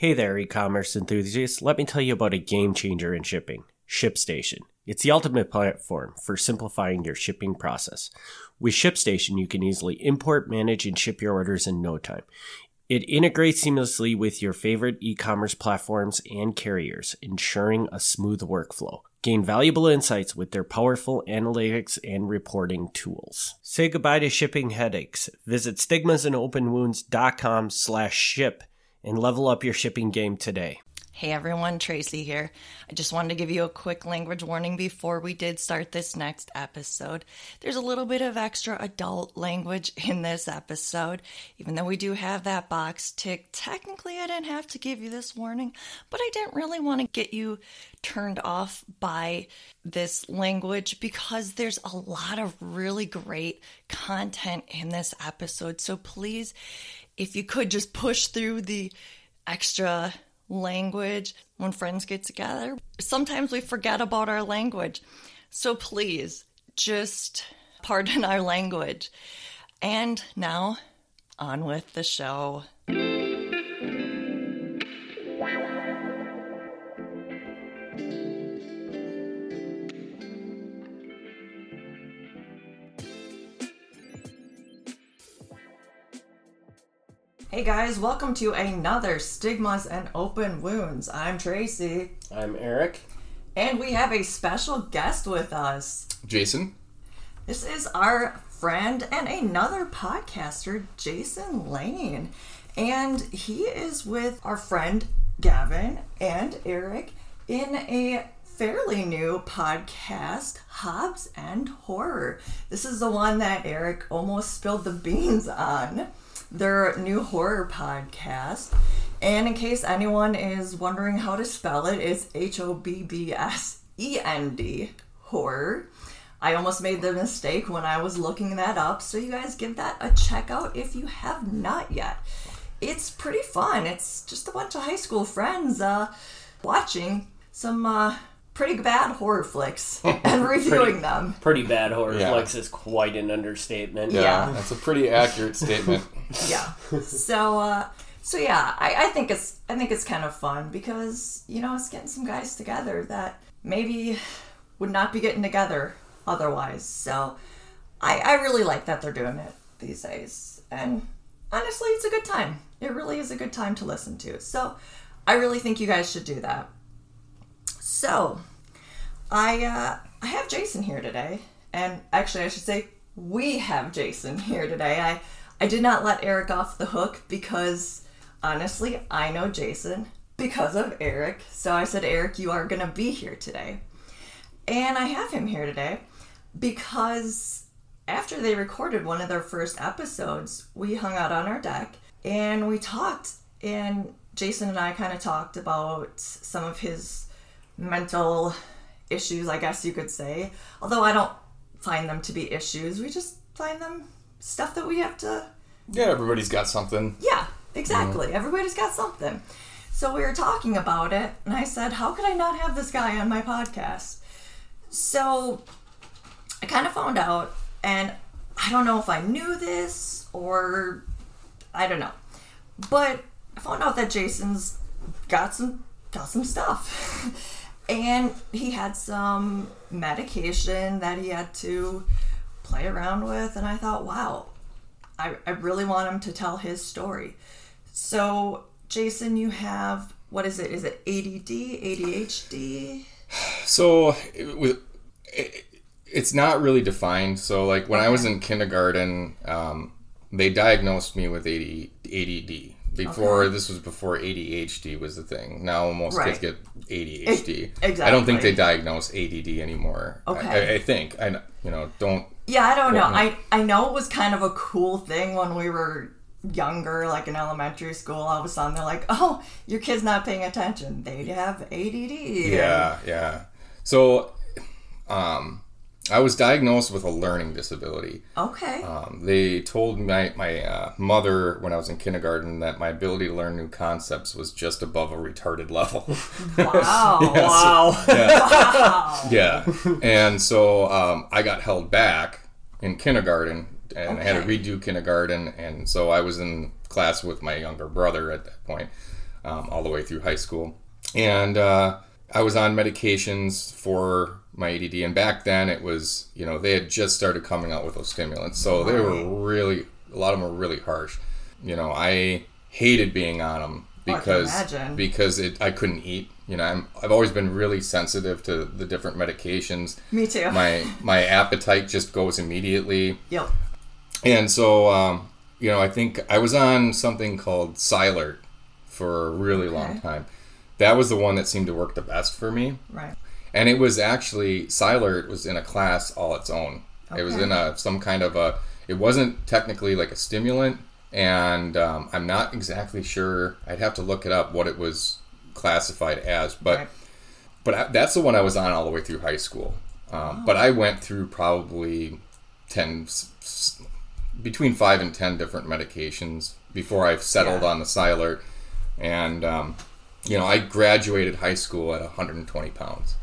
Hey there, e commerce enthusiasts. Let me tell you about a game changer in shipping ShipStation. It's the ultimate platform for simplifying your shipping process. With ShipStation, you can easily import, manage, and ship your orders in no time. It integrates seamlessly with your favorite e commerce platforms and carriers, ensuring a smooth workflow. Gain valuable insights with their powerful analytics and reporting tools. Say goodbye to shipping headaches. Visit stigmasandopenwounds.com slash ship and level up your shipping game today. Hey everyone, Tracy here. I just wanted to give you a quick language warning before we did start this next episode. There's a little bit of extra adult language in this episode. Even though we do have that box tick, technically I didn't have to give you this warning, but I didn't really want to get you turned off by this language because there's a lot of really great content in this episode. So please, if you could just push through the extra language when friends get together. Sometimes we forget about our language. So please just pardon our language. And now, on with the show. Hey guys, welcome to another Stigmas and Open Wounds. I'm Tracy, I'm Eric. and we have a special guest with us. Jason. This is our friend and another podcaster, Jason Lane. And he is with our friend Gavin and Eric in a fairly new podcast, Hobbs End Horror. This is the one that Eric almost spilled the beans on. Their new horror podcast. And in case anyone is wondering how to spell it, it's H O B B S E N D, horror. I almost made the mistake when I was looking that up, so you guys give that a check out if you have not yet. It's pretty fun. It's just a bunch of high school friends uh, watching some uh, pretty bad horror flicks and reviewing them. Pretty bad horror Yeah. flicks is quite an understatement. Yeah. That's a pretty accurate statement. Yeah. So, uh, so yeah, I, I think it's I think it's kind of fun because you know it's getting some guys together that maybe would not be getting together otherwise. So, I I really like that they're doing it these days, and honestly, it's a good time. It really is a good time to listen to. So, I really think you guys should do that. So, I uh, I have Jason here today, and actually, I should say we have Jason here today. I I did not let Eric off the hook because honestly, I know Jason because of Eric. So I said, Eric, you are gonna be here today, and I have him here today because after they recorded one of their first episodes, we hung out on our deck and we talked, and Jason and I kind of talked about some of his mental issues, I guess you could say. Although I don't find them to be issues, we just find them stuff that we have to. Yeah, everybody's got something. Yeah, exactly. Everybody's got something. So we were talking about it, and I said, How could I not have this guy on my podcast? So I kind of found out, and I don't know if I knew this or I don't know, but I found out that Jason's got some got some stuff, and he had some medication that he had to play around with, and I thought, wow, I, I really want him to tell his story. So Jason, you have what is it? Is it ADD, ADHD? So, it, with- it, it's not really defined. So, like when I was in kindergarten, um, they diagnosed me with AD, ADD. Before this was before ADHD was the thing. Now most Right. kids get ADHD. Exactly. I don't think they diagnose ADD anymore. I- Okay. I, I think I you know don't Yeah, I don't know. I I know it was kind of a cool thing when we were younger, like in elementary school. All of a sudden, they're like, "Oh, your kid's not paying attention. They have ADD." Yeah, yeah. So, um, I was diagnosed with a learning disability. Okay. Um, they told my my uh, mother when I was in kindergarten that my ability to learn new concepts was just above a retarded level. wow. Wow. yeah, Yeah. and so um, I got held back in kindergarten, and I had to redo kindergarten, and so I was in class with my younger brother at that point. um, all the way through high school. And uh, I was on medications for my ADD, and back then it was, you know, they had just started coming out with those stimulants, so they were really, a lot of them were really harsh. You know, I hated being on them Oh, I because because it I couldn't eat. You know, I'm, I've always been really sensitive to the different medications. Me too. My my appetite just goes immediately. Yep. And so, um, you know, I think I was on something called Cylert for a really long time. That was the one that seemed to work the best for me. Right. And it was actually Cylert was in a class all its own. It was in a some kind of a. It wasn't technically like a stimulant, and um, I'm not exactly sure. I'd have to look it up what it was classified as, but Right. but I, that's the one I was on all the way through high school. Um, But I went through probably ten, between five and ten different medications before I settled Yeah. on the Cylert. And um, you know, I graduated high school at 120 pounds.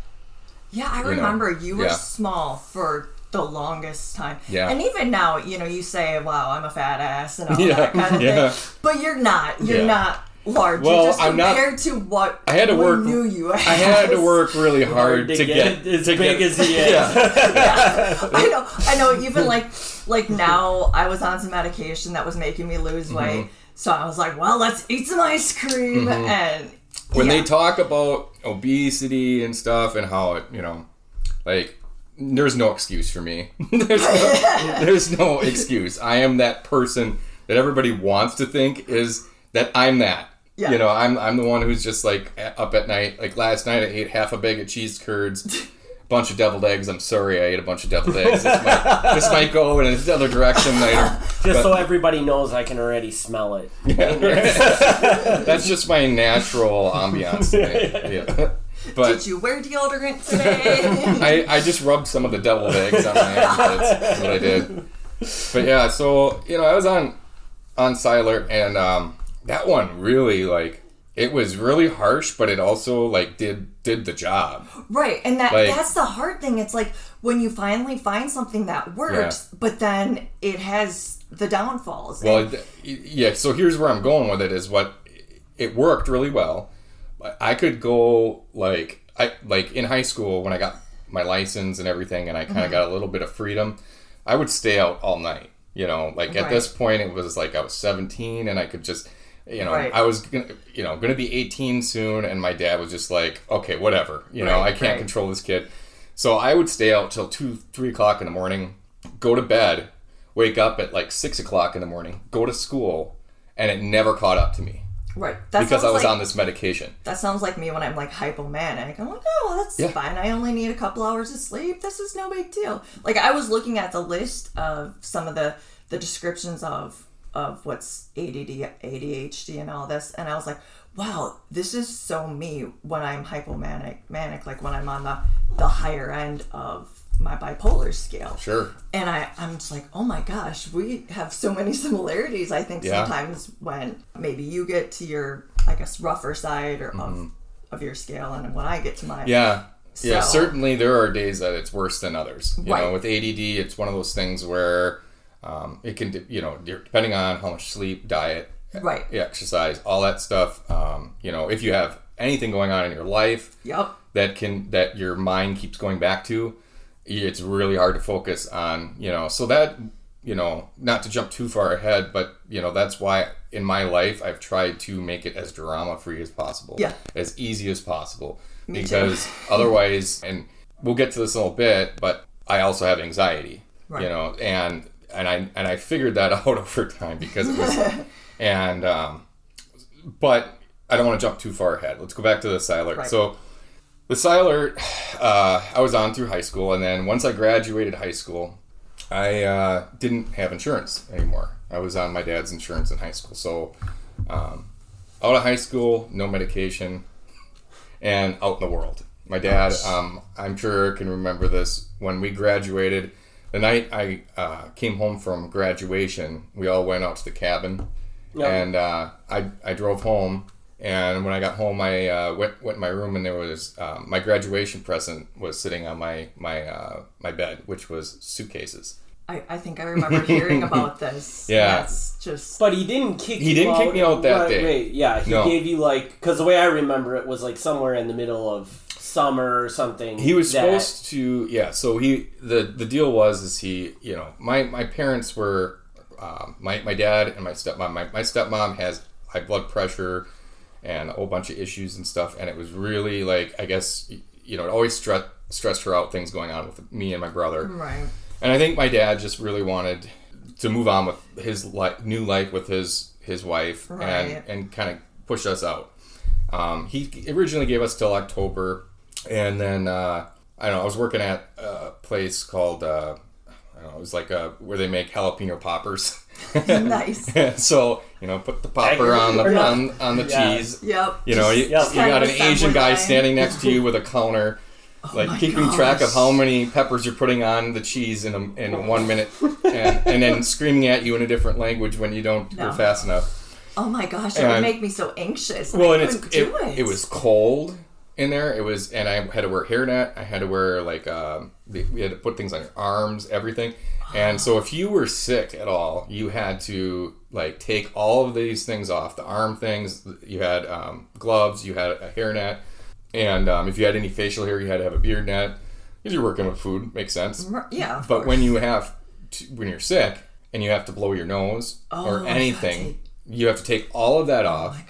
Yeah, I know, remember you were yeah. small for the longest time. Yeah. And even now, you know, you say, "Wow, I'm a fat ass" and all Yeah, that kind of yeah. thing. But you're not. You're Yeah. not large. Well, just I'm not- compared to what I had to we work- Knew you. I had to work really hard to to get get as to big get- as he is. Yeah. I know. I know. Even like like now, I was on some medication that was making me lose Mm-hmm. weight. So I was like, "Well, let's eat some ice cream." And when yeah. they talk about obesity and stuff and how it, you know, like there's no excuse for me. there's, no, there's no excuse. I am that person that everybody wants to think is that I'm that. Yeah. You know, I'm I'm the one who's just like up at night. Like last night, I ate half a bag of cheese curds, bunch of deviled eggs. I'm sorry, I ate a bunch of deviled eggs. This might, this might go in another direction later. Just so everybody knows, I can already smell it. That's just my natural ambiance today. Yeah. But Did you wear deodorant today? I, I just rubbed some of the deviled eggs on my hands. That's what I did. But yeah, so you know, I was on on Cylert, and um, that one really like it was really harsh, but it also like did did the job. Right, and that Like- that's the hard thing. It's like when you finally find something that works, but then it has the downfalls. Well, And- yeah. So here's where I'm going with it: is what it worked really well. I could go like I like in high school when I got my license and everything, and I Mm-hmm. kind of got a little bit of freedom. I would stay out all night. You know, like at this point, it was like I was 17, and I could just. You know, Right. I was gonna, you know, gonna be 18 soon, and my dad was just like, "Okay, whatever." You know, Right, I can't right. control this kid. So I would stay out till two, three o'clock in the morning, go to bed, wake up at like six o'clock in the morning, go to school, and it never caught up to me right, that because I was like, on this medication. That sounds like me when I'm like hypomanic. I'm like, oh, well, that's Yeah. fine. I only need a couple hours of sleep. This is no big deal. Like I was looking at the list of some of the the descriptions of of what's ADD, ADHD, and all this, and I was like, wow, this is so me when I'm hypomanic, manic, like when I'm on the the higher end of my bipolar scale. Sure. And I, I'm just like, oh my gosh, we have so many similarities. I think Yeah. sometimes when maybe you get to your, I guess, rougher side or of, of your scale, and when I get to my, Mm-hmm. Yeah. Yeah, certainly there are days that it's worse than others. You know, Right. with ADD, it's one of those things where um, it can, you know, depending on how much sleep, diet, right, exercise, all that stuff. Um, you know, if you have anything going on in your life, yep, that can that your mind keeps going back to it's really hard to focus on you know so that you know not to jump too far ahead but you know that's why in my life i've tried to make it as drama free as possible Yeah. as easy as possible Me because otherwise and we'll get to this in a little bit but i also have anxiety Right. you know and and i and i figured that out over time because it was and um but I don't want to jump too far ahead. Let's go back to the Cylert. Right. So, the Cylert, uh, I was on through high school, and then once I graduated high school, I uh, didn't have insurance anymore. I was on my dad's insurance in high school. So, um, out of high school, no medication, and out in the world. My dad, um, I'm sure can remember this when we graduated. The night I uh, came home from graduation, we all went out to the cabin, Yep. and uh, I I drove home. And when I got home, I uh, went went in my room, and there was um, my graduation present was sitting on my my uh, my bed, which was suitcases. I, I think I remember hearing about this. Yeah. That's just. But he didn't kick. He you didn't kick me out that right, day. Wait, yeah, he No. gave you like because the way I remember it was like somewhere in the middle of summer or something. he was that- supposed to yeah so he the the deal was is he you know my my parents were um, my, my dad and my stepmom my, my stepmom has high blood pressure and a whole bunch of issues and stuff and it was really like i guess you know it always stress stressed her out things going on with me and my brother Right. and I think my dad just really wanted to move on with his li- new life with his his wife Right. and and kind of push us out. Um, he originally gave us till October, and then uh, I don't know. I was working at a place called uh, I don't know. It was like uh where they make jalapeno poppers. nice. so you know, put the popper on the on, on the Yeah. cheese. Yep. You know, you, Yep. you got an Asian guy assembly standing next to you with a counter, like Oh my keeping track of how many peppers you're putting on the cheese in a, in one minute, and, and then screaming at you in a different language when you don't go No. fast enough. Oh my gosh, it And- would make me so anxious. Well, I and it's couldn't it, it. it was cold in there. It was, and I had to wear a hairnet. I had to wear like um, we had to put things on your arms, everything. And so if you were sick at all, you had to like take all of these things off. The arm things, you had um, gloves, you had a hairnet, and um, if you had any facial hair, you had to have a beard net. Because you're working with food, makes sense. Yeah. But course. when you have, to, when you're sick and you have to blow your nose Oh, or anything, you have to take all of that Oh off. my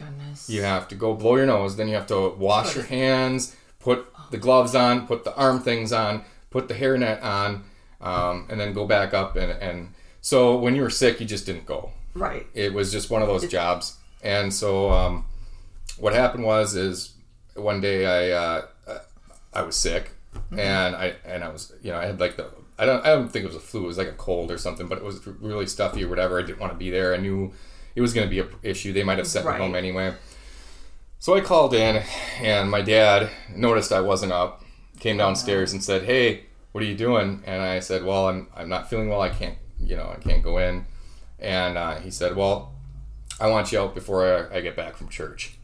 You have to go blow your nose, then you have to wash your hands, put the gloves on, put the arm things on, put the hairnet on, um, and then go back up. And, and so when you were sick, you just didn't go. Right. It was just one of those jobs. And so um, what happened was is one day I uh, I was sick and I and I was you know I had like the I don't I don't think it was a flu it was like a cold or something but it was really stuffy or whatever I didn't want to be there I knew it was going to be a issue. They might have sent Right. me home anyway. So I called in and my dad noticed I wasn't up came downstairs and said hey what are you doing? And I said well I'm I'm not feeling well. I can't you know I can't go in. And uh, he said well I want you out before I, I get back from church.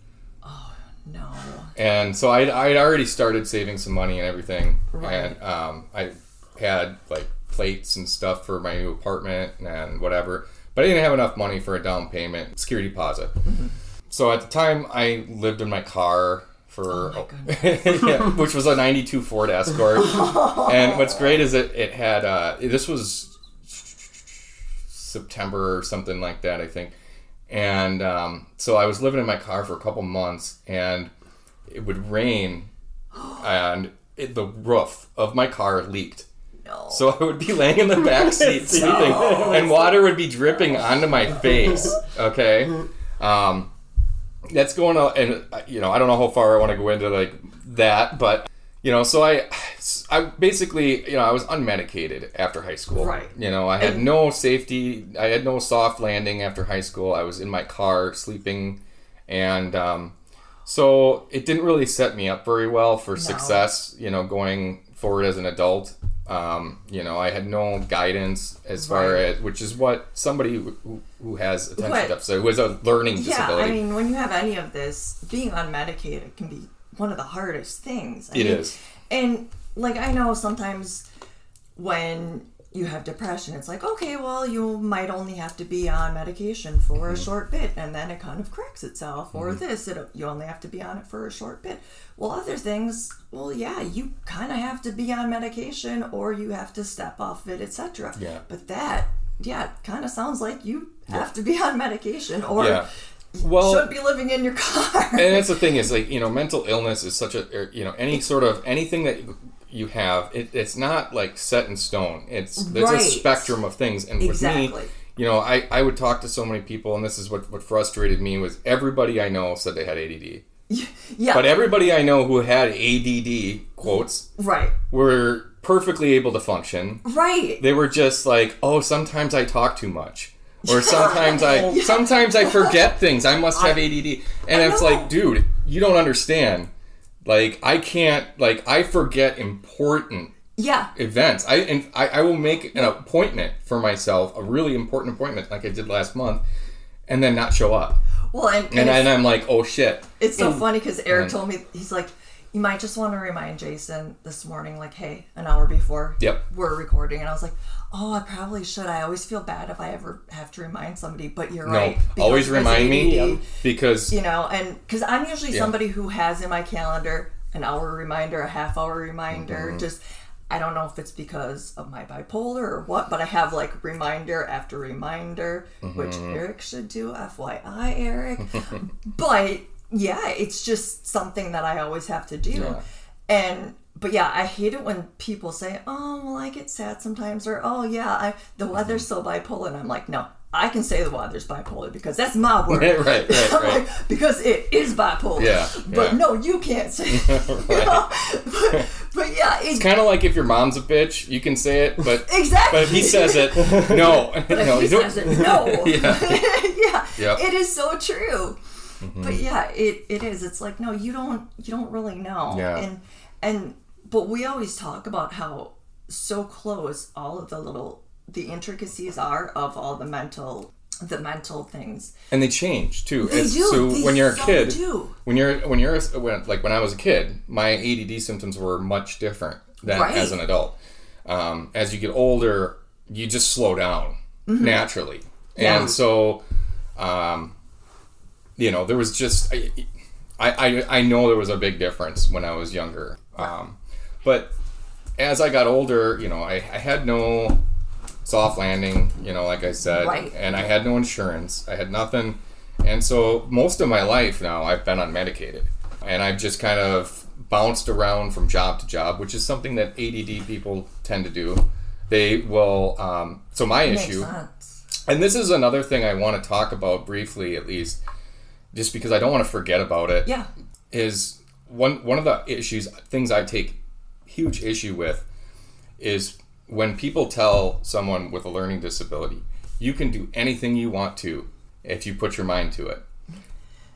Oh No. and so I'd, I'd already started saving some money and everything. Right. and um, i had like plates and stuff for my new apartment and whatever but i didn't have enough money for a down payment security deposit Mm-hmm. so at the time i lived in my car for Oh my yeah, which was a 92 ford escort and what's great is it, it had uh, this was september or something like that i think and um, so I was living in my car for a couple months, and it would rain, and it, the roof of my car leaked. No. So I would be laying in the back seat sleeping, and water would be dripping onto my face. Okay, um, that's going on, and uh, you know I don't know how far I want to go into like that, but you know, so I, I basically, you know, I was unmedicated after high school. Right. You know, I had no safety. I had no soft landing after high school. I was in my car sleeping, and um, so it didn't really set me up very well for success. You know, going forward as an adult. Um, you know, I had no guidance as far Right. as, which is what somebody who, who has attention deficit, who has a learning yeah, disability. I mean, when you have any of this, being unmedicated can be one of the hardest things. I It mean, is. And like I know sometimes when you have depression, it's like, okay, well, you might only have to be on medication for Mm-hmm. a short bit, and then it kind of corrects itself. Or this, it, you only have to be on it for a short bit. Well, other things, well, yeah, you kind of have to be on medication, or you have to step off it, etc. Yeah. But that, yeah, kind of sounds like you have to be on medication, or yeah. Well, should be living in your car. and that's the thing is like you know mental illness is such a you know any sort of anything that you have it, it's not like set in stone. It's there's a spectrum of things. And with me you know I, I would talk to so many people and this is what, what frustrated me was everybody i know said they had add yeah, but everybody i know who had add quotes right, were perfectly able to function. Right. they were just like, oh, sometimes I talk too much. Or sometimes I sometimes I forget things. I must have ADD. And it's like, dude, you don't understand. Like I can't like I forget important Yeah, events. I and I, I will make an appointment for myself, a really important appointment like I did last month, and then not show up. well, and, and And, and I'm like, oh shit. it's so funny because Eric told me he's like, you might just want to remind Jason this morning, like, hey, an hour before Yep. we're recording. And I was like, oh, I probably should. I always feel bad if I ever have to remind somebody, but you're No, right. always remind me because You know, and because I'm usually Yeah. somebody who has in my calendar an hour reminder, a half hour reminder, Mm-hmm. just. I don't know if it's because of my bipolar or what, but I have like reminder after reminder, which Mm-hmm. Eric should do. FYI, Eric. but yeah, it's just something that I always have to do. Yeah. And but yeah, I hate it when people say, "Oh, well, I get sad sometimes," or "Oh, yeah, I, the mm-hmm. weather's so bipolar," and I'm like, "No, I can say the weather's bipolar because that's my word." Right, right, right, like, because it is bipolar. Yeah, But yeah. no, you can't say. it. You know? but, but yeah, it's kind of like if your mom's a bitch, you can say it, but exactly. but if he says it, no, But if no, he says it, no. Yeah. yeah. Yep. It is so true. Mm-hmm. But yeah, it, it is. It's like no, you don't you don't really know. Yeah. And and but we always talk about how so close all of the little the intricacies are of all the mental the mental things. and they change too. They As- do. So They when you're a kid, do. when you're when you're a- when, like when I was a kid, my ADD symptoms were much different than Right. as an adult. Um, as you get older, you just slow down naturally, Mm-hmm. Yeah. and so, um, you know, there was just I, I I know there was a big difference when I was younger, um, but as I got older, you know, I, I had no soft landing, you know, like I said, Right. and I had no insurance. I had nothing. And so most of my life now I've been unmedicated. And I've just kind of bounced around from job to job, which is something that ADD people tend to do. They will, um, so my Makes issue, and this is another thing I want to talk about briefly at least, just because I don't want to forget about it Yeah. is one one of the issues things I take huge issue with is when people tell someone with a learning disability you can do anything you want to if you put your mind to it.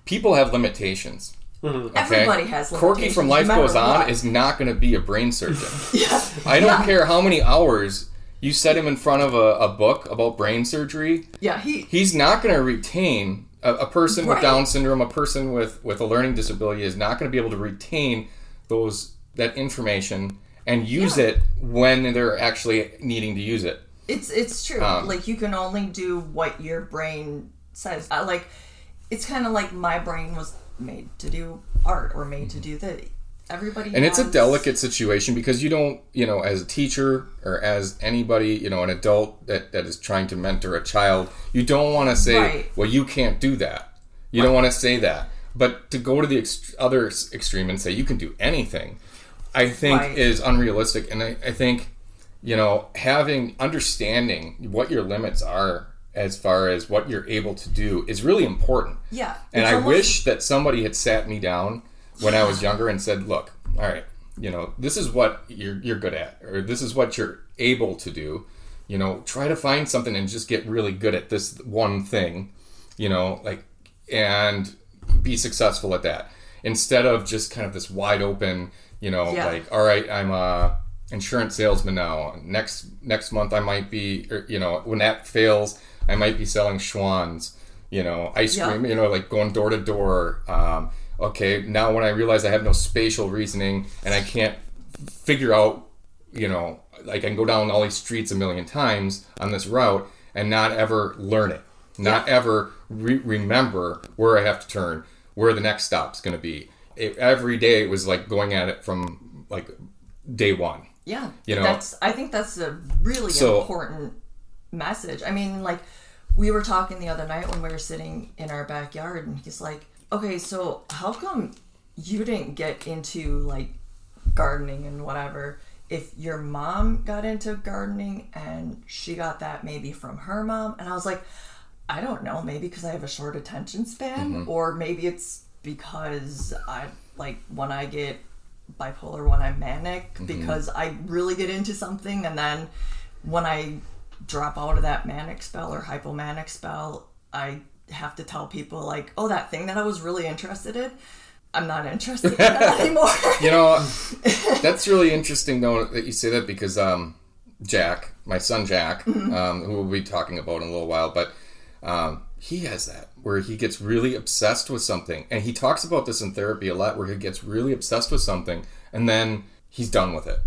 People have limitations. Mm-hmm. Okay? Everybody has Corky from Life no matter Goes On what. is not going to be a brain surgeon. Yeah. I don't Yeah. care how many hours you set him in front of a, a book about brain surgery Yeah, he he's not going to retain a, a person with Down syndrome, a person with with a learning disability is not going to be able to retain those that information and use Yeah. it when they're actually needing to use it. It's it's true. Um, like you can only do what your brain says. I, like it's kind of like my brain was made to do art or made to do that. Everybody And it's a delicate situation because you don't, you know, as a teacher or as anybody, you know, an adult that, that is trying to mentor a child, you don't want to say, Right. well, you can't do that. You don't want to say that. But to go to the ext- other extreme and say you can do anything, I think Right. is unrealistic. And I, I think, you know, having understanding what your limits are as far as what you're able to do is really important. Yeah, And I almost- wish that somebody had sat me down when I was younger and said, "Look, all right, you know, this is what you're you're good at, or this is what you're able to do. You know, try to find something and just get really good at this one thing. You know, like and be successful at that instead of just kind of this wide open. You know, Yeah. like all right, I'm a insurance salesman now. Next next month I might be, or, you know, when that fails, I might be selling Schwans. You know, ice Yeah. cream. You know, like going door to door. Um, okay, now when I realize I have no spatial reasoning and I can't figure out, you know, like I can go down all these streets a million times on this route and not ever learn it, not ever re- remember where I have to turn, where the next stop's going to be. It, every day it was like going at it from like day one. Yeah, You know- that's. I think that's a really So- important message. I mean, like we were talking the other night when we were sitting in our backyard, and he's like, "Okay, so how come you didn't get into like gardening and whatever?" If your mom got into gardening and she got that maybe from her mom, and I was like, I don't know, maybe because I have a short attention span, Mm-hmm. or maybe it's because I like when I get bipolar when I'm manic Mm-hmm. because I really get into something and then when I drop out of that manic spell or hypomanic spell, I have to tell people like, oh, that thing that I was really interested in, I'm not interested in that anymore. You know, that's really interesting though that you say that because um, Jack, my son Jack, Mm-hmm. um, who we'll be talking about in a little while, but um, he has that where he gets really obsessed with something, and he talks about this in therapy a lot, where he gets really obsessed with something, and then he's done with it,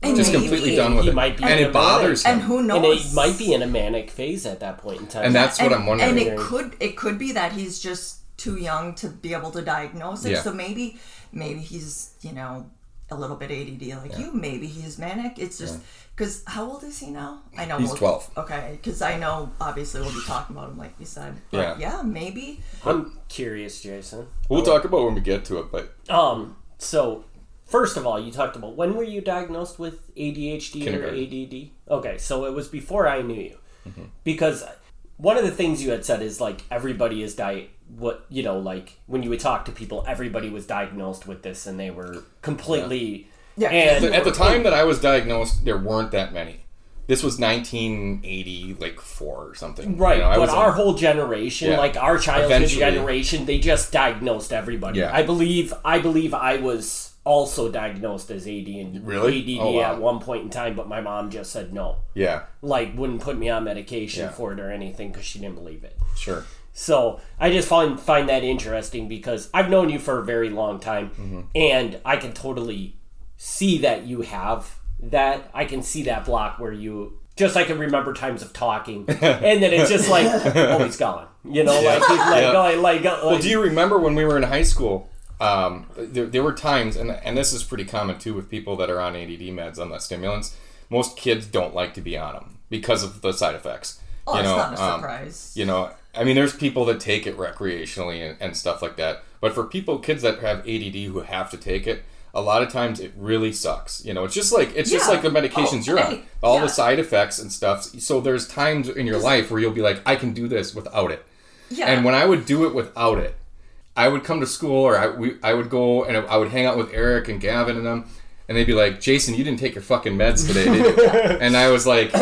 And just maybe- completely done with he it, might be and it bothers him. And who knows? And it might be in a manic phase at that point in time. And that's what and, I'm wondering. And it could it could be that he's just too young to be able to diagnose it. Yeah. So maybe maybe he's you know a little bit ADD like you. Maybe he's manic. It's just because how old is he now? I know He's we'll- 12. Okay, because I know obviously we'll be talking about him like you said. But Yeah. yeah, maybe. I'm curious, Jason. we'll talk about when we get to it, but Um, so first of all, you talked about when were you diagnosed with ADHD or ADD? Okay, so it was before I knew you. Mm-hmm. Because one of the things you had said is like everybody is di what you know like when you would talk to people everybody was diagnosed with this and they were completely Yeah. and at the time that I was diagnosed, there weren't that many. This was 1980, like four or something. Right, You know, I but was our in- whole generation, Yeah. like our childhood Eventually. generation, they just diagnosed everybody. Yeah. I believe, I believe I was also diagnosed as AD and Really? ADD Oh, wow. at one point in time, but my mom just said no, yeah, like wouldn't put me on medication Yeah. for it or anything because she didn't believe it. sure. So I just find find that interesting because I've known you for a very long time, Mm-hmm. and I can totally see that you have that. I can see that block where you just I can remember times of talking, and then it's just like, oh, he's gone. You know, like like Yeah. going like, like Well, do you remember when we were in high school? Um, there, there were times, and and this is pretty common too with people that are on ADD meds on the stimulants. Most kids don't like to be on them because of the side effects. Oh, you it's know, not a um, surprise. you know, I mean, there's people that take it recreationally and, and stuff like that. But for people, kids that have ADD who have to take it, a lot of times it really sucks. You know, it's just like it's just like the medications Oh, you're on, all yeah. the side effects and stuff. So there's times in your life where you'll be like, I can do this without it. yeah. And when I would do it without it, I would come to school or I, we, I would go and I would hang out with Eric and Gavin and them, and they'd be like, Jason, you didn't take your fucking meds today, did you? and I was like,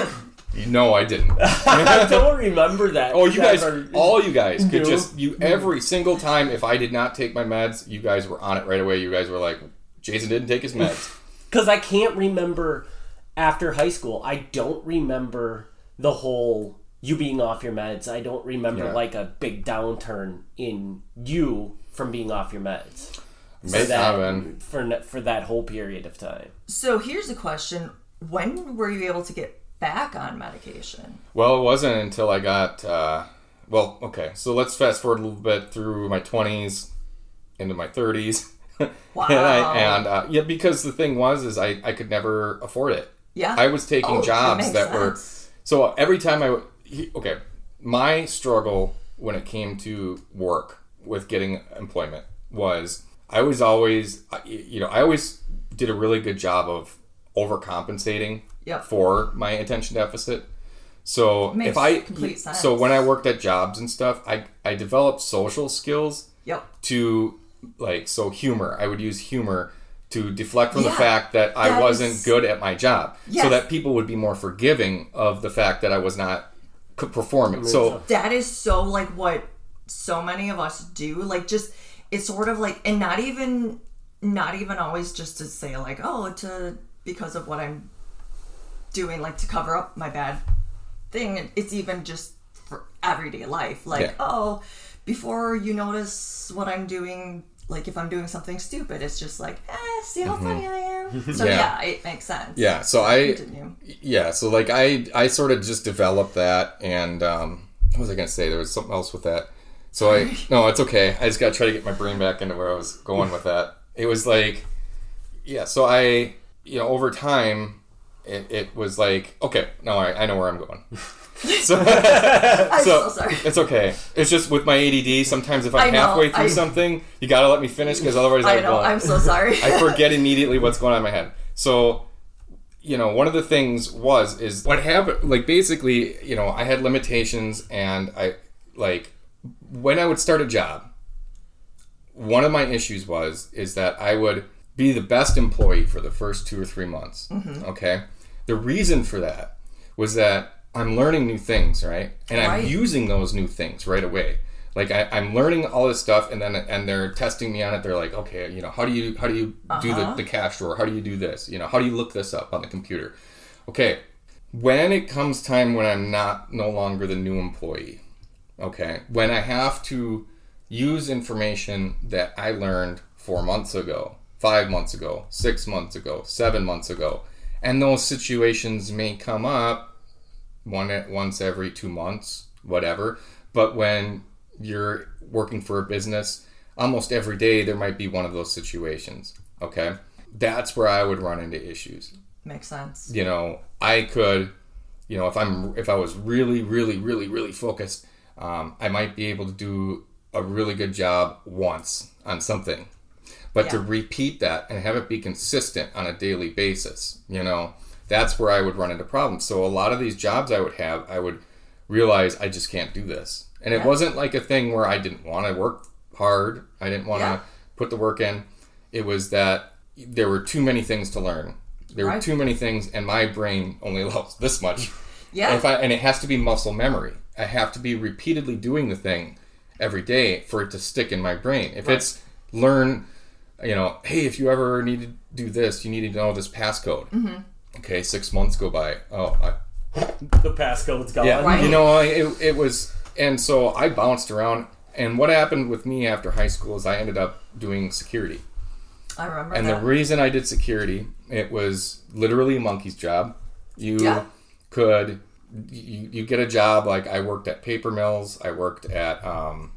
no, I didn't. I don't remember that. Oh, you guys, Ever- all you guys could No. just, you every single time if I did not take my meds, you guys were on it right away. You guys were like, Jason didn't take his meds. because I can't remember after high school. I don't remember the whole you being off your meds. I don't remember Yeah. like a big downturn in you from being off your meds. May for that, for for that whole period of time. so here's a question: When were you able to get back on medication? Well, it wasn't until I got, uh, well, okay, so let's fast forward a little bit through my 20s into my 30s. Wow. and I, and uh, yeah, because the thing was, is I, I could never afford it. Yeah. I was taking Oh, jobs makes that were, so every time I, w- he- okay, my struggle when it came to work with getting employment was I was always, you know, I always did a really good job of overcompensating Yep. for my attention deficit. So Makes if I, so when I worked at jobs and stuff, I, I developed social skills Yep. to like so humor i would use humor to deflect from the fact that i wasn't is- good at my job so that people would be more forgiving of the fact that i was not c- performing so That is so like what so many of us do. Like just it's sort of like and not even not even always just to say like, oh, to because of what I'm doing, like to cover up my bad thing. It's even just for everyday life. Like, Yeah. oh, before you notice what I'm doing, like if I'm doing something stupid, it's just like, eh, see how funny I am. So Yeah. yeah. it makes sense. yeah so i Continue. yeah so like i i sort of just developed that and um what was i gonna say there was something else with that so i no it's okay i just gotta try to get my brain back into where i was going with that it was like yeah so i you know over time it, it was like okay no I, I know where i'm going so I'm so, so sorry. it's okay it's just with my add sometimes if i'm know, halfway through I- something you gotta let me finish because otherwise i, I know. won't. I'm so sorry. I forget immediately what's going on in my head. So, you know, one of the things was is what happened. Like basically, you know, I had limitations, and I like when I would start a job. One of my issues was is that I would be the best employee for the first two or three months. Mm-hmm. Okay, the reason for that was that I'm learning new things, right, and I'm using those new things right away. Like I, I'm learning all this stuff, and then and they're testing me on it. They're like, okay, you know, how do you how do you do the, uh-huh. the cash drawer? How do you do this? You know, how do you look this up on the computer? Okay, when it comes time when I'm not no longer the new employee, Okay. When I have to use information that I learned four months ago, five months ago, six months ago, seven months ago, and those situations may come up one at once every two months, whatever. But when you're working for a business, almost every day there might be one of those situations. Okay. That's where I would run into issues. Makes sense. You know, I could, you know, if I'm if I was really, really, really, really focused, um, I might be able to do a really good job once on something. But to repeat that and have it be consistent on a daily basis, you know, that's where I would run into problems. So a lot of these jobs I would have, I would realize I just can't do this. And it Yeah. wasn't like a thing where I didn't want to work hard. I didn't want to Yeah. put the work in. It was that there were too many things to learn. There were too many things, and my brain only allows this much. Yeah. And, if I, and it has to be muscle memory. I have to be repeatedly doing the thing every day for it to stick in my brain. If it's learn, you know, hey, if you ever need to do this, you need to know this passcode. Mm-hmm. Okay, six months go by. Oh, I, The passcode's gone. yeah, Right. you know, it, it was, and so I bounced around. And what happened with me after high school is I ended up doing security. I remember And that. the reason I did security, it was literally a monkey's job. You Yeah. could you, you get a job like I worked at paper mills. I worked at um,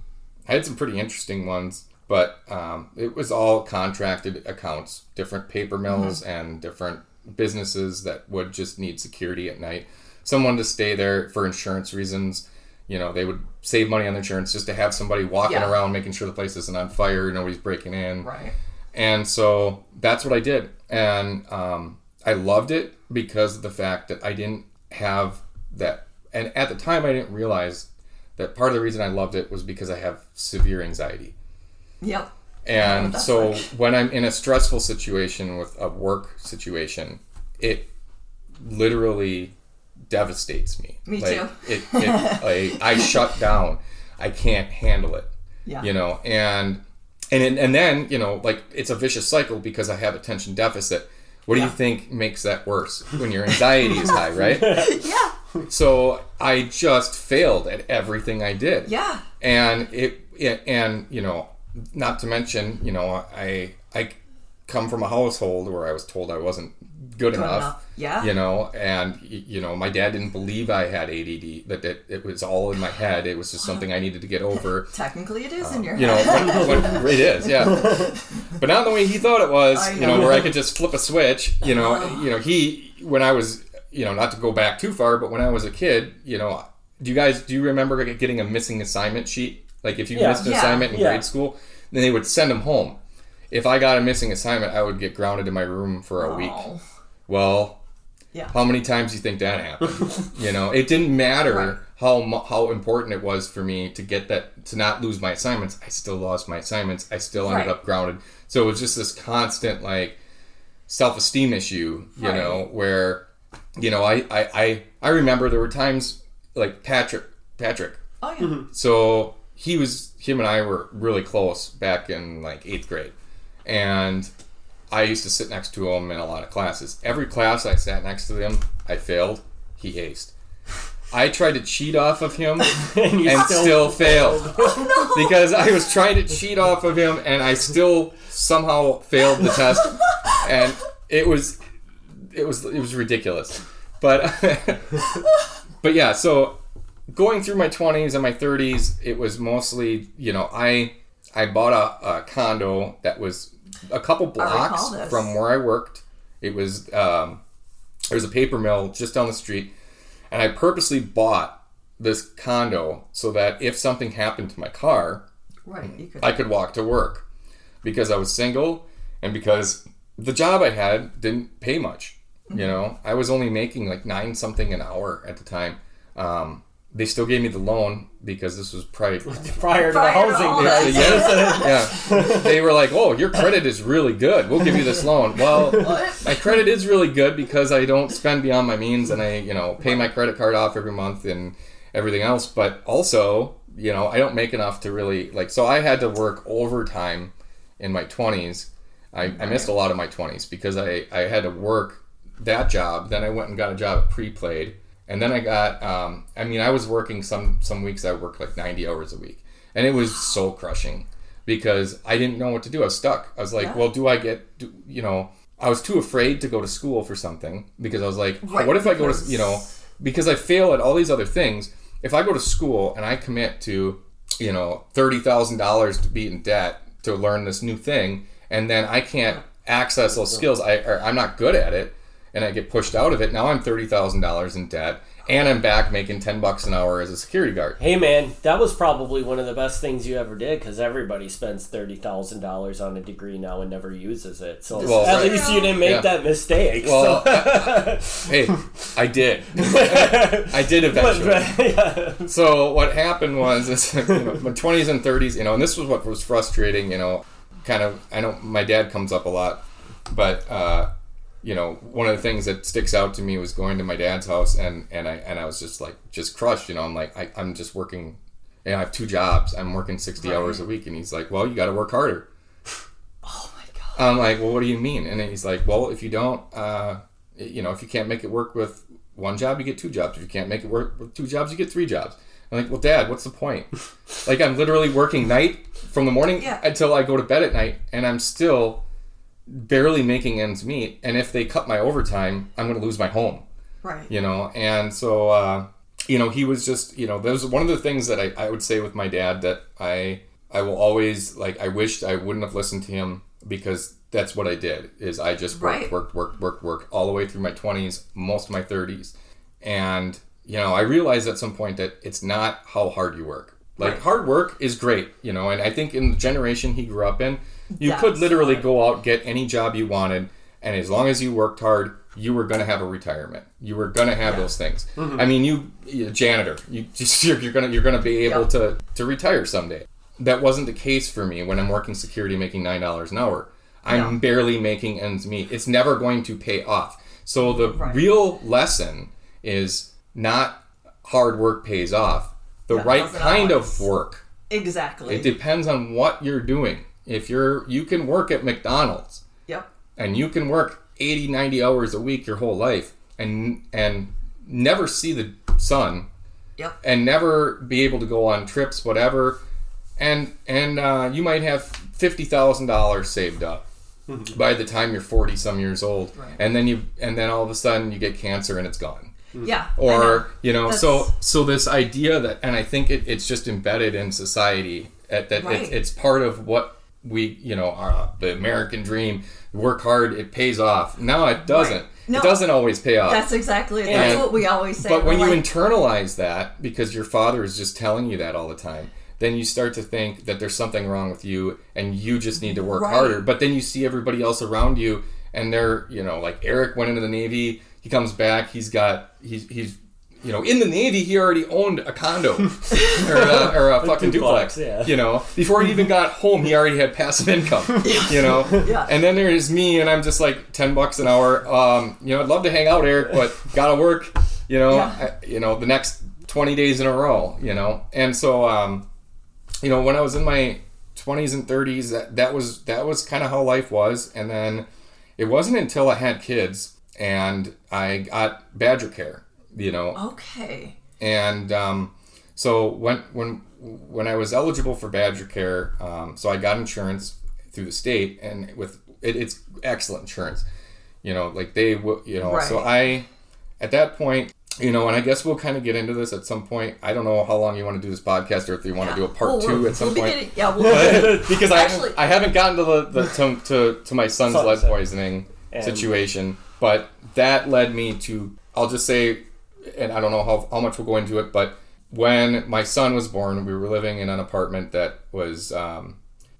I had some pretty interesting ones, but um, it was all contracted accounts, different paper mills and different businesses that would just need security at night. Someone to stay there for insurance reasons. You know, they would save money on insurance just to have somebody walking Yeah. around making sure the place isn't on fire, nobody's breaking in. right. And so that's what I did. And um, I loved it because of the fact that I didn't have that. And at the time, I didn't realize that part of the reason I loved it was because I have severe anxiety. Yep. And that's so like- when I'm in a stressful situation with a work situation, it literally devastates me. Me Like, too. It, it like, I shut down. I can't handle it Yeah. you know and and then- and then you know like it's a vicious cycle because i have attention deficit what do you think makes that worse when your anxiety is high right yeah. so i just failed at everything i did Yeah. and it, it and you know not to mention you know i i come from a household where i was told i wasn't good, enough, enough. Yeah. you know and you know my dad didn't believe i had add that it, it was all in my head it was just something i needed to get over Technically, it is uh, in your head. you know, when, when, it is, yeah. But not the way he thought it was, I you know, know. where I could just flip a switch. You know, oh. you know, he when I was, you know, not to go back too far, but when I was a kid, you know, do you guys do you remember getting a missing assignment sheet? Like if you Yeah. missed an Yeah. assignment in Yeah. grade school, then they would send them home. If I got a missing assignment, I would get grounded in my room for a week. Oh. Well, Yeah. how many times do you think that happened? you know, it didn't matter Right. how how important it was for me to get that to not lose my assignments. I still lost my assignments. I still ended Right. up grounded. So it was just this constant like self esteem issue, you Right. know, where you know I, I I I remember there were times like Patrick Patrick. Oh yeah. Mm-hmm. So he was him and I were really close back in like eighth grade, and I used to sit next to him in a lot of classes. Every class I sat next to him, I failed. He aced. I tried to cheat off of him and and still, still failed oh, because I was trying to cheat off of him and I still somehow failed the test and it was it was it was ridiculous but but yeah so going through my 20s and my 30s it was mostly you know I I bought a, a condo that was a couple blocks from where I worked it was um, there was a paper mill just down the street and I purposely bought this condo so that if something happened to my car, Right. You could. I could walk to work because I was single and because the job I had didn't pay much. You know, I was only making like nine something an hour at the time. Um, they still gave me the loan because this was prior. prior to the Prior housing. all crisis. this. yeah, they were like, "Oh, your credit is really good. We'll give you this loan." Well, What? my credit is really good because I don't spend beyond my means and I, you know, pay my credit card off every month and everything else. But also, you know, I don't make enough to really like. So I had to work overtime in my twenties. I, I missed a lot of my twenties because I I had to work that job. Then I went and got a job at Pre-Played, and then I got. Um, I mean, I was working some some weeks. I worked like ninety hours a week, and it was soul crushing because I didn't know what to do. I was stuck. I was like, Yeah. well, do I get? Do, you know, I was too afraid to go to school for something because I was like, Right, what if I go to? You know, because I fail at all these other things. If I go to school and I commit to, you know, thirty thousand dollars to be in debt to learn this new thing, and then I can't access those skills, I or I'm not good at it, and I get pushed out of it. Now I'm thirty thousand dollars in debt, and I'm back making ten bucks an hour as a security guard. Hey man, that was probably one of the best things you ever did because everybody spends thirty thousand dollars on a degree now and never uses it. So Well, at right. least you didn't make Yeah. that mistake. Well, so. hey, I did. I did eventually. yeah. So what happened was, is, you know, my twenties and thirties, you know, and this was what was frustrating, you know, kind of. I know my dad comes up a lot, but uh, you know, one of the things that sticks out to me was going to my dad's house, and and I and I was just like just crushed, you know. I'm like, I, I'm just working. You know, I have two jobs. I'm working sixty hours a week, and he's like, "Well, you got to work harder." Oh my god. I'm like, well, what do you mean? And he's like, well, if you don't, uh, you know, if you can't make it work with one job, you get two jobs. If you can't make it work with two jobs, you get three jobs. I'm like, well, Dad, what's the point? like, I'm literally working night from the morning Yeah. until I go to bed at night, and I'm still barely making ends meet. And if they cut my overtime, I'm going to lose my home Right. you know and so uh, you know he was just you know that was one of the things that I, I would say with my dad that i i will always like i wished i wouldn't have listened to him because that's what i did is i just worked Right. worked worked worked worked all the way through my 20s most of my 30s and you know i realized at some point that it's not how hard you work like Right. hard work is great you know and i think in the generation he grew up in you could literally hard. go out get any job you wanted and as long as you worked hard you were going to have a retirement. You were going to have those things. I mean you, you janitor you you're, to you're going to be able Yeah. to to retire someday. That wasn't the case for me when i'm working security making nine dollars an hour. I'm Yeah. barely making ends meet. It's never going to pay off. So the Right. real lesson is not hard work pays off. The Yeah, right kind of work. Exactly. it depends on what you're doing if you're you can work at mcdonald's yep. and you can work 80 90 hours a week your whole life and and never see the sun Yep. and never be able to go on trips whatever and and uh, you might have $50000 saved up by the time you're 40 some years old Right. and then you and then all of a sudden you get cancer and it's gone Yeah. I know. or you know so That's- so this idea that and i think it, it's just embedded in society at, that Right. it's, it's part of what we you know our, the american dream work hard it pays off no it doesn't Right. No. it doesn't always pay off That's exactly. That's And- what we always say. but when We're you like, internalize that because your father is just telling you that all the time then you start to think that there's something wrong with you and you just need to work Right. harder but then you see everybody else around you and they're you know like eric went into the navy he comes back he's got he's he's you know in the navy he already owned a condo. Or, a, or a fucking duplex, duplex yeah. you know. Before he even got home he already had passive income you know. Yeah. and then there's me and i'm just like 10 bucks an hour. Um you know i'd love to hang out eric but gotta work you know Yeah. I- you know the next 20 days in a row you know. And so um you know when i was in my 20s and 30s that, that was that was kind of how life was. And then it wasn't until i had kids and i got BadgerCare you know okay. and um, so when when when I was eligible for BadgerCare, um, so I got insurance through the state, and with it, it's excellent insurance. You know, like they, w- you know, right. so I, at that point, you know, and I guess we'll kind of get into this at some point. I don't know how long you want to do this podcast, or if you want to do a part Well, 2 we'll- at some we'll be point. getting- yeah. We'll, because Actually- I I haven't gotten to the, the to, to, to my son's lead poisoning And- situation, but that led me to I'll just say, and I don't know how, how much we'll go into it, but when my son was born, we were living in an apartment that was um,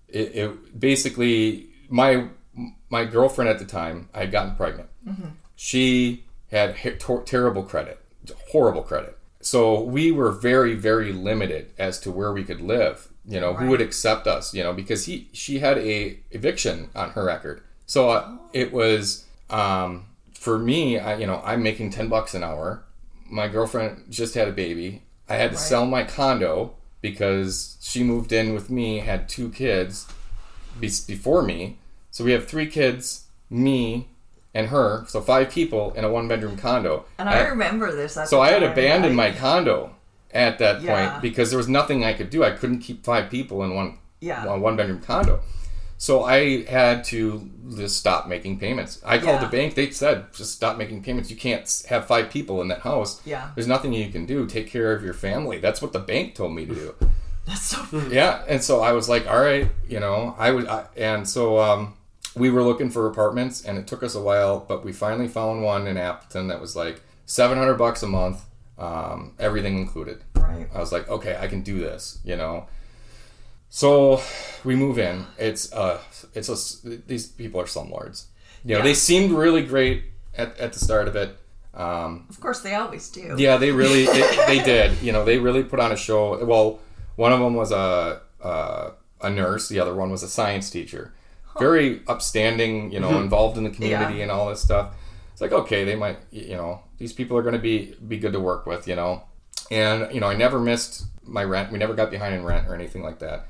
it, it basically my my girlfriend at the time I had gotten pregnant. She had tor- terrible credit, horrible credit. So we were very, very limited as to where we could live. You know, who would accept us? You know, because he she had a eviction on her record. So uh, it was um, for me. I, you know, I'm making ten bucks an hour. My girlfriend just had a baby. I had to Right. sell my condo because she moved in with me, had two kids be- before me. So we have three kids, me, and her, so five people in a one bedroom condo. And I, remember this. So I had abandoned my condo at that Yeah. point because there was nothing I could do. I couldn't keep five people in one Yeah. one, one bedroom condo. So I had to just stop making payments. I called Yeah. the bank. They said just stop making payments. You can't have five people in that house. Yeah. There's nothing you can do. Take care of your family. That's what the bank told me to do. That's so. yeah, and so I was like, all right, you know, I would, I, and so um, we were looking for apartments, and it took us a while, but we finally found one in Appleton that was like 700 bucks a month, um, everything included. Right. I was like, okay, I can do this, you know. So we move in. It's uh, it's a these people are slumlords. You know, Yeah. they seemed really great at, at the start of it. Um, Of course, they always do. yeah, they really it, they did. You know, they really put on a show. Well, one of them was a a, a nurse. The other one was a science teacher. Very upstanding. You know, involved in the community Yeah. and all this stuff. It's like okay, they might. You know, these people are going to be be good to work with. You know, and you know, I never missed my rent. We never got behind in rent or anything like that.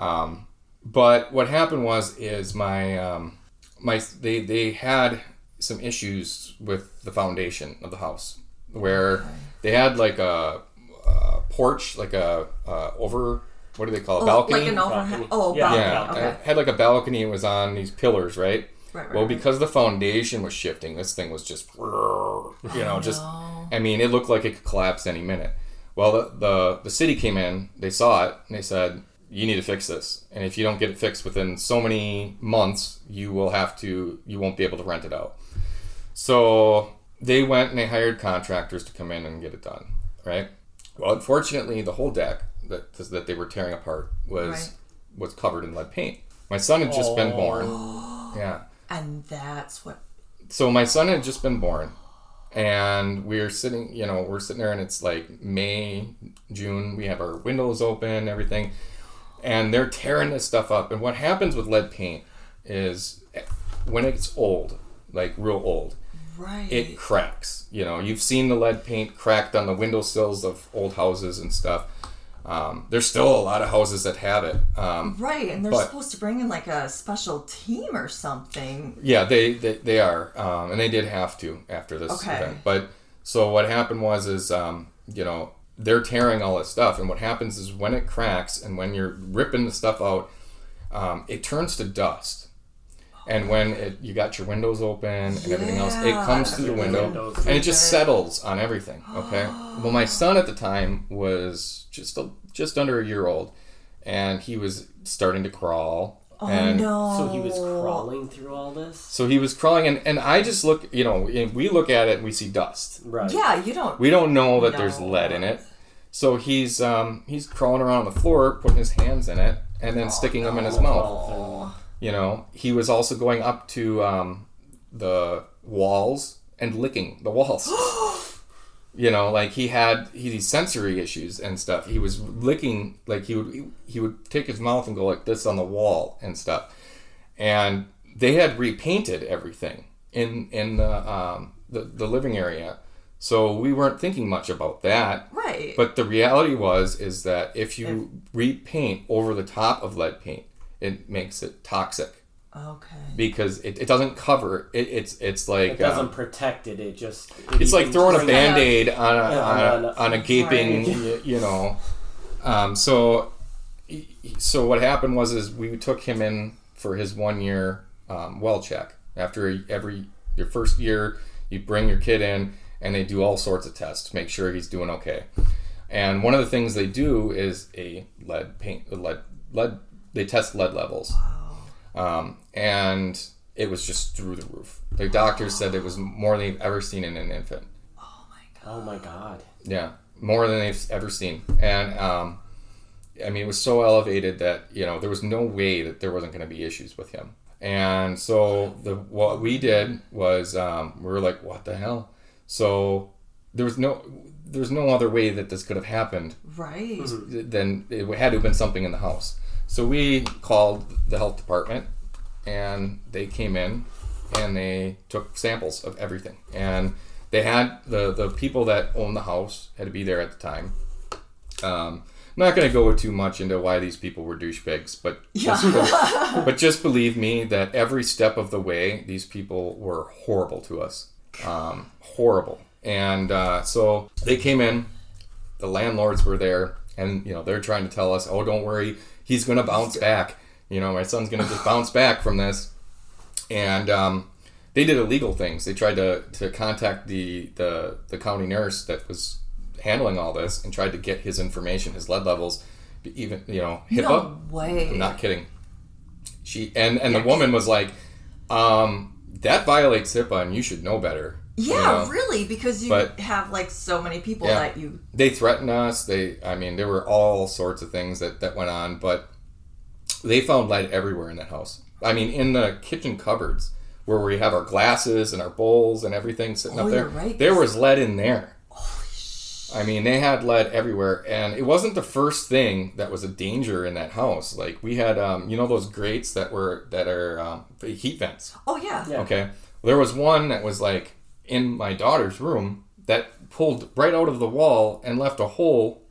Um, but what happened was is my um, my they they had some issues with the foundation of the house where they had like a, a porch like a uh, over what do they call it Oh, balcony like an overhead. Oh, Yeah. balcony. yeah Okay. it had like a balcony it was on these pillars right Right, right, well right. because the foundation was shifting this thing was just you know just no. i mean it looked like it could collapse any minute well the, the the city came in they saw it and they said you need to fix this. And if you don't get it fixed within so many months you will have to you won't be able to rent it out. So they went and they hired contractors to come in and get it done right? Well unfortunately the whole deck that that they were tearing apart was Right. was covered in lead paint. My son had just been born. Oh. Yeah. And that's what. so my son had just been born and we're sitting you know we're sitting there and it's like may june we have our windows open everything and they're tearing this stuff up and what happens with lead paint is when it's old like real old Right. it cracks you know you've seen the lead paint cracked on the windowsills of old houses and stuff um, there's still a lot of houses that have it um, right, and they're but- supposed to bring in like a special team or something. Yeah, they they, they are, um, and they did have to after this Okay. event. But so what happened was is um, you know they're tearing all this stuff, and what happens is when it cracks and when you're ripping the stuff out, um, it turns to dust. And when it, you got your windows open and everything else, it comes through the window Windows. and it just settles on everything. Okay. Well, my son at the time was just a, just under a year old, and he was starting to crawl. Oh and no. So he was crawling through all this? so he was crawling, and, and I just look, you know, we look at it and we see dust. Right. Yeah, you don't. We don't know that there's lead in it. So he's um, he's crawling around on the floor, putting his hands in it, and then sticking them in his mouth. You know, he was also going up to um, the walls and licking the walls. you know, like he had he these sensory issues and stuff. He was licking like he would he would take his mouth and go like this on the wall and stuff. And they had repainted everything in in the um, the, the living area. So we weren't thinking much about that. Right. But the reality was is that if you repaint over the top of lead paint, it makes it toxic okay. because it, it doesn't cover it. It's it's like It doesn't um, protect it. It just. it it's like throwing a band aid on a, Yeah, on, on a, a- on a gaping Right. you, you know. Um, so so what happened was is we took him in for his one year um, well check. After every your first year, you bring your kid in and they do all sorts of tests, to make sure he's doing okay. And one of the things they do is a lead paint, lead lead. They test lead levels, um, and it was just through the roof. The doctors said it was more than they've ever seen in an infant. Oh my god. Oh my god. Yeah, more than they've ever seen. And um, I mean, it was so elevated that you know there was no way that there wasn't going to be issues with him. And so the what we did was um, we were like, what the hell? So there was no there was no other way that this could have happened Right. then it had to have been something in the house. So we called the health department, and they came in, and they took samples of everything. And they had the the people that owned the house had to be there at the time. Um, not going to go too much into why these people were douchebags, but just, but just believe me that every step of the way, these people were horrible to us, um, horrible. And uh, so they came in, the landlords were there, and you know they're trying to tell us, "Oh, don't worry, he's going to bounce back. You know, my son's going to just bounce back from this." And um, they did illegal things. They tried to, to contact the, the the county nurse that was handling all this and tried to get his information, his lead levels, even you know HIPAA. No way. I'm not kidding. She and and the woman was like, um, "That violates HIPAA, and you should know better." Yeah, you know? really, because you But- have like so many people Yeah. that you. They threatened us. They, I mean, there were all sorts of things that that went on, but they found lead everywhere in that house. I mean, in the kitchen cupboards where we have our glasses and our bowls and everything sitting Oh, up there, right. there was lead in there. I mean, they had lead everywhere, and it wasn't the first thing that was a danger in that house. Like we had, um, you know, those grates that were that are um, heat vents. Oh yeah. Yeah. Okay, there was one that was like in my daughter's room that pulled right out of the wall and left a hole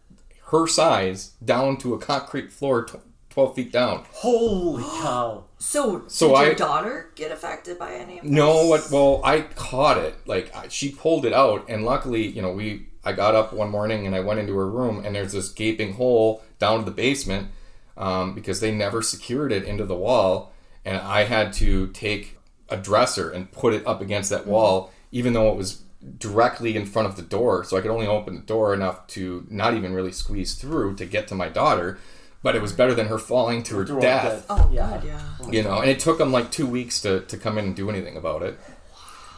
her size down to a concrete floor, tw- twelve feet down. Holy cow! So, So did I- your daughter get affected by any of this? No, what? Well, I caught it. Like I, she pulled it out, and luckily, you know, we. I got up one morning and I went into her room, and there's this gaping hole down to the basement um, because they never secured it into the wall, and I had to take a dresser and put it up against that wall, even though it was directly in front of the door, so I could only open the door enough to not even really squeeze through to get to my daughter. But it was better than her falling to her death death. Oh Yeah. God, yeah. you know and it took them like two weeks to, to come in and do anything about it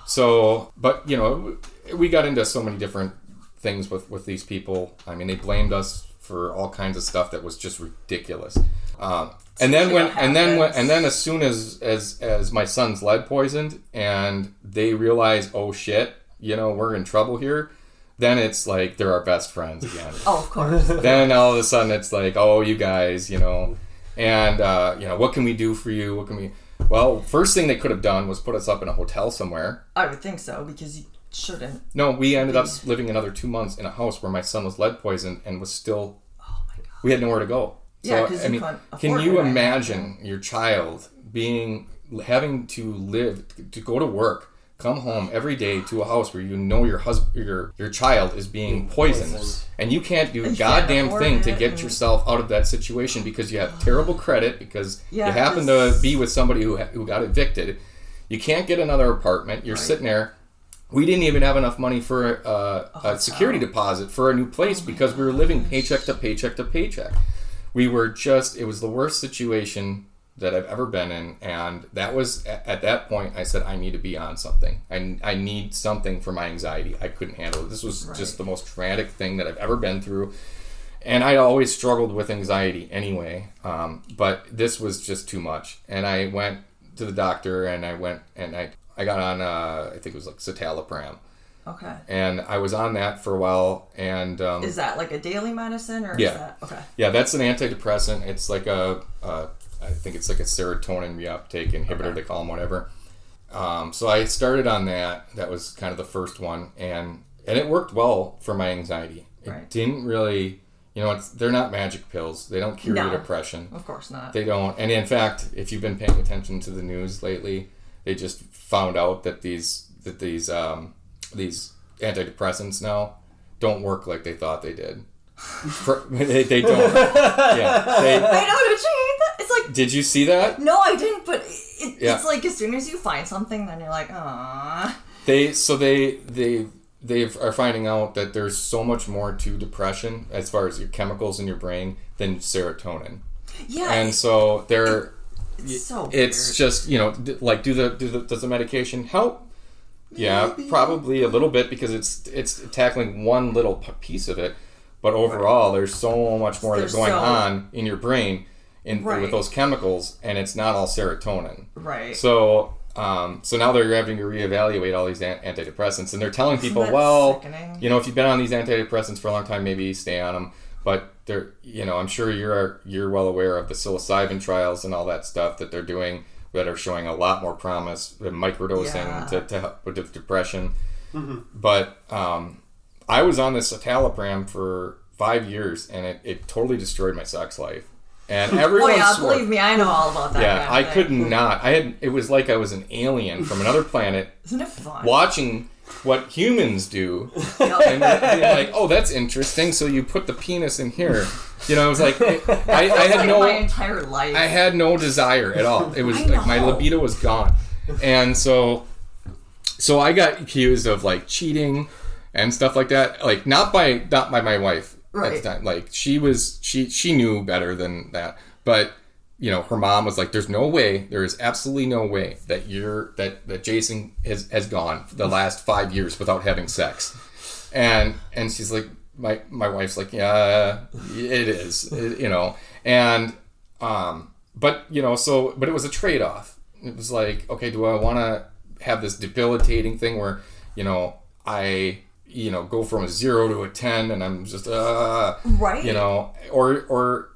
so but you know we got into so many different things with with these people i mean they blamed us for all kinds of stuff that was just ridiculous um, and then when and then when and then as soon as as as my son's lead poisoned and they realize oh shit you know we're in trouble here then it's like they're our best friends again Oh, of course. then all of a sudden it's like, oh, you guys, you know, and uh, you know, what can we do for you? What can we? Well, first thing they could have done was put us up in a hotel somewhere. I would think so because you shouldn't. No, we ended up living another two months in a house where my son was lead poisoned and was still. Oh my God. We had nowhere to go. Yeah, 'cause you couldn't can you it, right? imagine your child being having to live to go to work, come home every day to a house where you know your husband, your your child is being poisoned, poisoned. and you can't do a And you can't goddamn thing to get and- yourself out of that situation because you have terrible credit because Yeah, you happen to be with somebody who who got evicted. You can't get another apartment. You're sitting there. We didn't even have enough money for uh, a security deposit for a new place Oh because we were living paycheck to paycheck to paycheck. We were just, it was the worst situation that I've ever been in. And that was, at that point, I said, I need to be on something. I, I need something for my anxiety. I couldn't handle it. This was just the most traumatic thing that I've ever been through. And I always struggled with anxiety anyway. Um, but this was just too much. And I went to the doctor and I went and I, I got on, uh, I think it was like citalopram. Okay. And I was on that for a while. And um, Is that like a daily medicine or Yeah. is that okay? yeah, that's an antidepressant. It's like a, uh, think it's like a serotonin reuptake inhibitor. They call them whatever. Um, so I started on that. That was kind of the first one, and and it worked well for my anxiety. It Right. didn't really, you know, it's they're not magic pills. They don't cure No. your depression. Of course not. They don't. And in fact, if you've been paying attention to the news lately, they just found out that these that these um, these antidepressants now don't work like they thought they did. For- they, they don't. Yeah. They, I know, don't you hate that? It's like did you see that? no, I didn't. But it, Yeah. it's like as soon as you find something, then you're like, ah. They so they they they are finding out that there's so much more to depression as far as your chemicals in your brain than serotonin. Yeah. And so they're it's so it's weird. just you know d- like do the, do the does the medication help yeah probably a little bit because it's it's tackling one little piece of it but overall there's so much more that's going so- on in your brain in Right. with those chemicals and it's not all serotonin right. so um, so now they're having to reevaluate all these an- antidepressants and they're telling people well sickening? you know if you've been on these antidepressants for a long time maybe stay on them but they're you know i'm sure you're you're well aware of the psilocybin trials and all that stuff that they're doing that are showing a lot more promise the microdosing Yeah. to, to help with depression but um, i was on this citalopram for five years, and it, it totally destroyed my sex life. And everyone Oh yeah, swore. believe me, I know all about that. yeah, I could not. I had. It was like I was an alien from another planet, Isn't it fun? watching what humans do, and being like, "Oh, that's interesting." So you put the penis in here. You know, it was like it- I, I had like no. my entire life. I had no desire at all. It was like my libido was gone, and so, so I got accused of like cheating and stuff like that. Like not by not by my wife at Right. the time. Like she was she she knew better than that, but you know her mom was like, "There's no way. There is absolutely no way that you're that that Jason has has gone the last five years without having sex," and and she's like. My, my wife's like yeah it is it- you know and um, but you know, so but it was a trade off. It was like, okay, do I want to have this debilitating thing where you know I you know go from a zero to a ten and I'm just uh Right. you know or or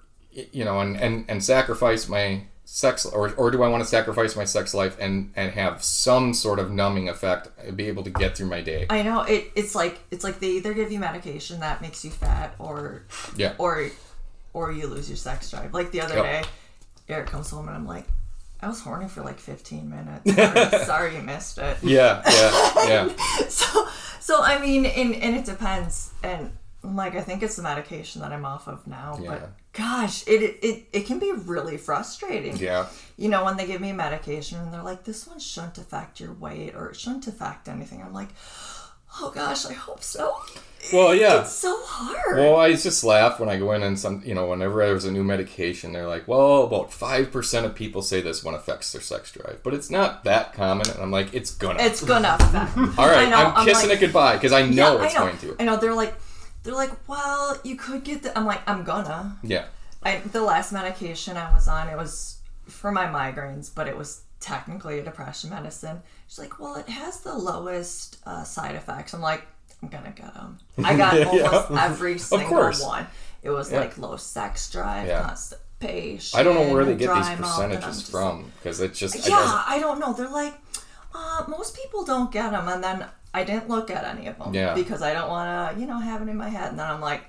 you know and and and sacrifice my sex or or do I want to sacrifice my sex life and and have some sort of numbing effect uh, be able to get through my day I know it. It's like it's like they either give you medication that makes you fat, or yeah or or you lose your sex drive. Like the other Yep. day, Eric comes home and I'm like, I was horny for like 15 minutes. Sorry, sorry you missed it. yeah yeah yeah So so I mean, and and it depends. And like I think it's the medication that I'm off of now, Yeah. but gosh, it, it it can be really frustrating. yeah you know, when they give me medication and they're like, this one shouldn't affect your weight or it shouldn't affect anything. I'm like, oh gosh, I hope so. well yeah It's so hard. Well, I just laugh when I go in and some, you know, whenever there's a new medication, they're like, well, about 5% of people say this one affects their sex drive. But it's not that common. And I'm like, it's gonna. it's gonna affect. All right, I I'm kissing like, it goodbye because I know yeah, it's I know. going to. I know. They're like, they're like, well, you could get the. I'm like, I'm gonna. Yeah. I, the last medication I was on, it was for my migraines, but it was technically a depression medicine. She's like, well, it has the lowest uh, side effects. I'm like, I'm gonna get them. I got almost every single one. It was like low sex drive, Yeah. constipation. I don't know where they get these mouth, and I'm percentages from because it just. like, I yeah, I don't know. They're like, uh, most people don't get them, and then I didn't look at any of them Yeah. because I don't want to, you know, have it in my head. And then I'm like,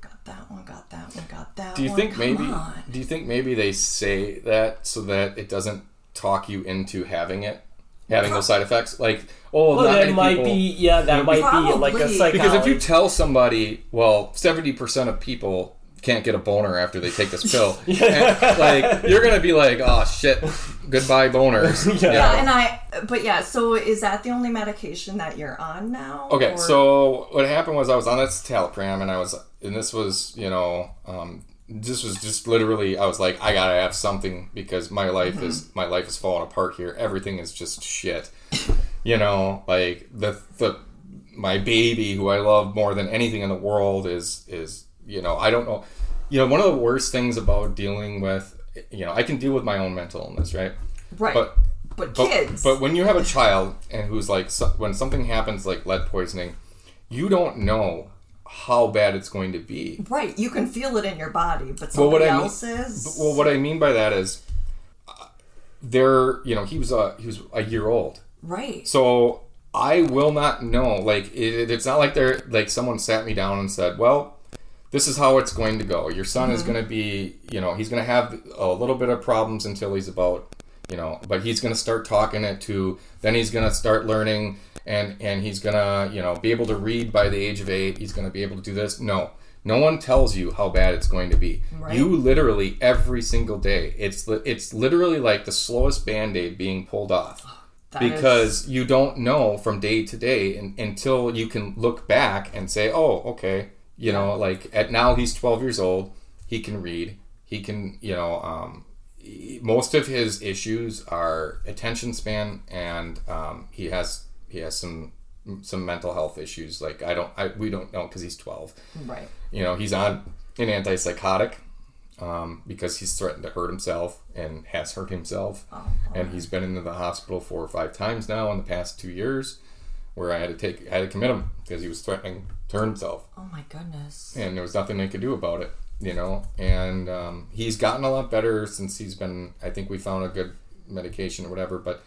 got that one, got that one, got that do you one. think Come maybe? on. Do you think maybe they say that so that it doesn't talk you into having it, having those side effects? Like, oh, Well, that might people- be yeah, that might be like a Probably. psychology. Because if you tell somebody, well, seventy percent of people can't get a boner after they take this pill, and, like you're gonna be like, oh shit, goodbye boners. Yeah. Yeah, and I, but yeah, so is that the only medication that you're on now? Okay, Or- so what happened was I was on this talipram, and I was, and this was, you know, um, this was just literally, I was like, I gotta have something because my life is, my life is falling apart here. Everything is just shit. you know, like the the my baby, who I love more than anything in the world, is is you know, I don't know, you know, one of the worst things about dealing with, you know, I can deal with my own mental illness, right? right, But but, but, kids, but when you have a child and who's like so, when something happens like lead poisoning, you don't know how bad it's going to be. right, you can feel it in your body, but Well, what somebody I mean- else's. Well, what I mean by that is, uh, there, you know, he was a he was a year old, right, so I will not know. Like it, it's not like they're like someone sat me down and said, "Well, this is how it's going to go. Your son is mm-hmm. going to be, you know, he's going to have a little bit of problems until he's about, you know, but he's going to start talking it to. Then he's going to start learning, and and he's going to, you know, be able to read by the age of eight. He's going to be able to do this. No." No one tells you how bad it's going to be. Right. You literally every single day. It's it's literally like the slowest band-aid being pulled off oh, That is- because you don't know from day to day and, until you can look back and say, "Oh, okay, you know, like at now he's 12 years old, he can read, he can, you know, um, he- most of his issues are attention span, and um, he has he has some some mental health issues. Like I don't, I we don't know because he's 12. right, You know, he's on an antipsychotic." Um, because he's threatened to hurt himself and has hurt himself oh, and he's been into the hospital four or five times now in the past two years where i had to take i had to commit him because he was threatening to hurt himself oh my goodness, and there was nothing they could do about it you know and um, he's gotten a lot better since he's been i think we found a good medication or whatever but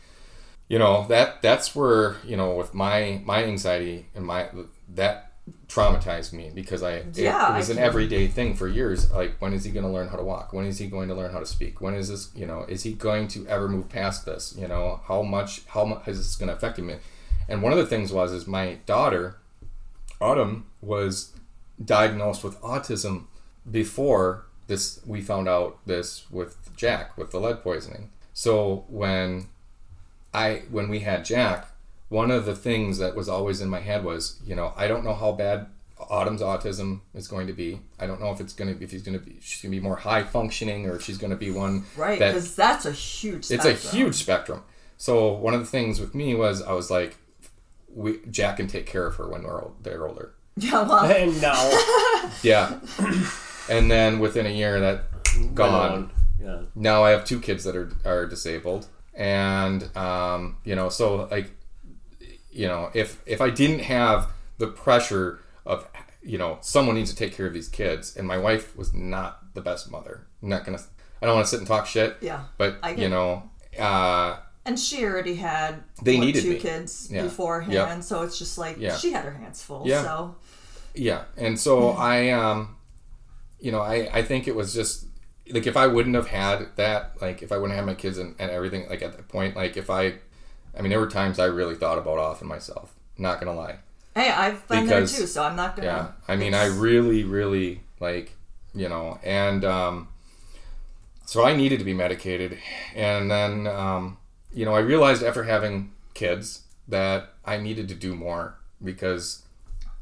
you know that that's where you know with my my anxiety and my that traumatized me because I it, Yeah, it was I an everyday thing for years. Like when is he going to learn how to walk? When is he going to learn how to speak? When is this? You know, is he going to ever move past this? You know, how much how much is this going to affect him? And one of the things was is my daughter, Autumn, was diagnosed with autism before this. We found out this with Jack with the lead poisoning. So when I when we had Jack, one of the things that was always in my head was, you know, I don't know how bad Autumn's autism is going to be. I don't know if it's going to if he's going to be she's going to be more high functioning or if she's going to be one Right, that because that's a huge. it's a huge spectrum. So one of the things with me was I was like, we Jack can take care of her when we're old, they're older. Yeah, well, And now, Yeah, and then within a year that gone. Yeah. now I have two kids that are are disabled, and um, you know, so like, you know, if if I didn't have the pressure of you know someone needs to take care of these kids, and my wife was not the best mother. I'm not gonna. I don't want to sit and talk shit. Yeah, But I get you know, uh, and she already had They what, needed two me. kids Yeah. beforehand, so it's just like Yeah. she had her hands full. Yeah. So Yeah, and so I, um, you know, I, I think it was just like if I wouldn't have had that, like if I wouldn't have my kids and, and everything, like at that point, like if I, I mean, there were times I really thought about offing myself. Not gonna lie. hey, I've been Because- there too, so I'm not gonna. Yeah, I mean, I really, really like, you know, and um, so I needed to be medicated, and then, um, you know, I realized after having kids that I needed to do more because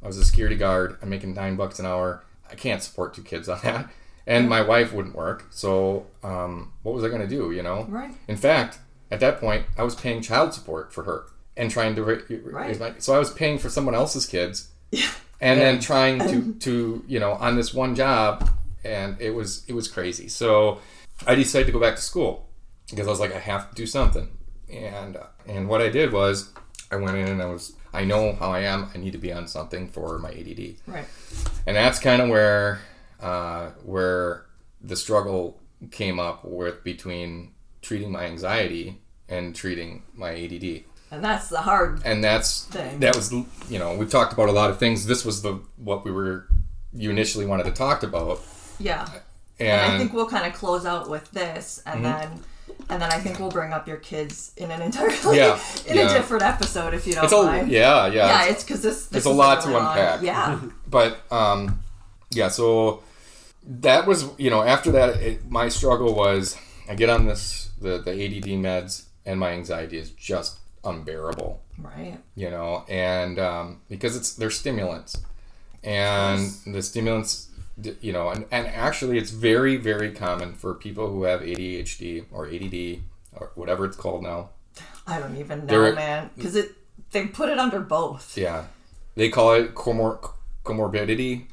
I was a security guard. I'm making nine bucks an hour. I can't support two kids on that, and my wife wouldn't work. So, um, what was I going to do? You know, Right. In fact, at that point, I was paying child support for her and trying to ra- raise my. So I was paying for someone else's kids Yeah. and then trying to to you know on this one job and it was it was crazy so i decided to go back to school because i was like i have to do something and and what i did was i went in and i was i know how i am i need to be on something for my add Right. and that's kind of where uh, where the struggle came up with between treating my anxiety and treating my add And that's the hard. and that's Thing. that was you know we've talked about a lot of things this was the what we were you initially wanted to talk about Yeah. and, And I think we'll kind of close out with this, and Mm-hmm. then, and then I think we'll bring up your kids in an entirely Yeah, in yeah. a different episode if you don't it's a mind. yeah yeah, Yeah, it's because this, this a is lot to unpack. Yeah. but um yeah so that was you know after that it, my struggle was i get on this the the add meds and my anxiety is just unbearable Right. you know, and um, because it's they're stimulants, and the stimulants, you know, and, and actually it's very very common for people who have ADHD or ADD or whatever it's called now. I don't even know, There- man, because it they put it under both. Yeah, they call it comor- comorbidity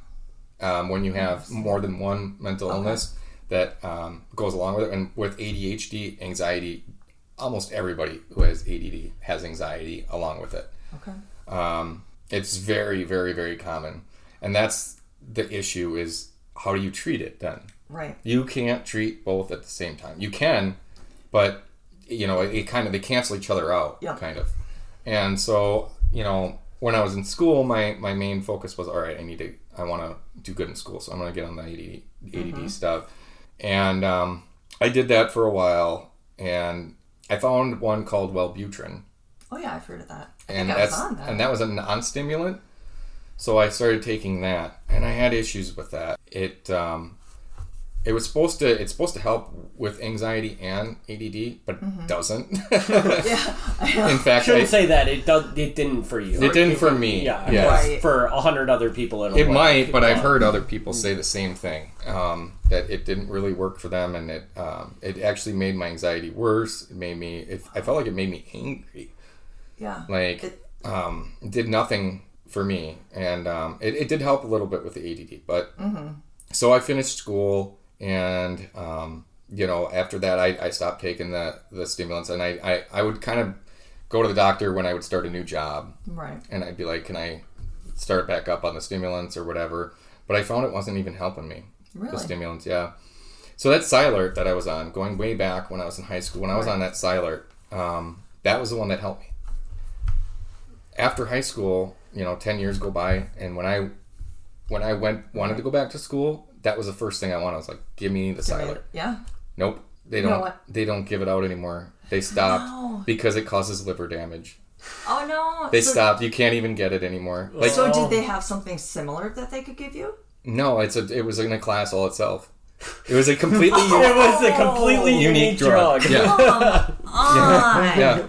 um, when you have more than one mental illness that um, goes along with it, and with ADHD, anxiety. Almost everybody who has ADD has anxiety along with it. Okay. um, it's very very very common and that's the issue is how do you treat it then Right. you can't treat both at the same time you can but you know it, it kind of they cancel each other out Yeah. kind of and so you know when i was in school my my main focus was all right i need to i want to do good in school so i'm going to get on the ADD, ADD stuff and um, i did that for a while and i found one called wellbutrin Oh yeah, I've heard of that. I and think I was that's on that. and that was a non-stimulant. So I started taking that, and I had issues with that. It um, it was supposed to it's supposed to help with anxiety and ADD, but Mm-hmm. it doesn't. yeah. In fact, I, Shouldn't say that. It does. It didn't for you. it didn't for me. Yeah. yes. Right. For a hundred other people in a It way. might, but I've heard other people say the same thing. Um, that it didn't really work for them, and it um, it actually made my anxiety worse. It made me. It, I felt like it made me angry. Yeah. like It- um, it did nothing for me. And um, it, it did help a little bit with the add but so i finished school and um, you know after that I, I stopped taking the, the stimulants. And I, I, I would kind of go to the doctor when i would start a new job. Right. and i'd be like can i start back up on the stimulants or whatever? But i found it wasn't even helping me. Really? the stimulants yeah. So that Cylert that i was on going way back when i was in high school when i was on that Cylert um, that was the one that helped me. After high school, you know, ten years go by, and when I when I went wanted to go back to school, that was the first thing I wanted. I was like, give me the Cylert. Yeah. Nope, they don't. what? they don't give it out anymore. They stopped No. because it causes liver damage. Oh no. They so, stopped. You can't even get it anymore. Like So did they have something similar that they could give you? no, it's a it was in a class all itself. It was a completely It unique, was a completely unique, unique drug. drug. Yeah. Ah. yeah.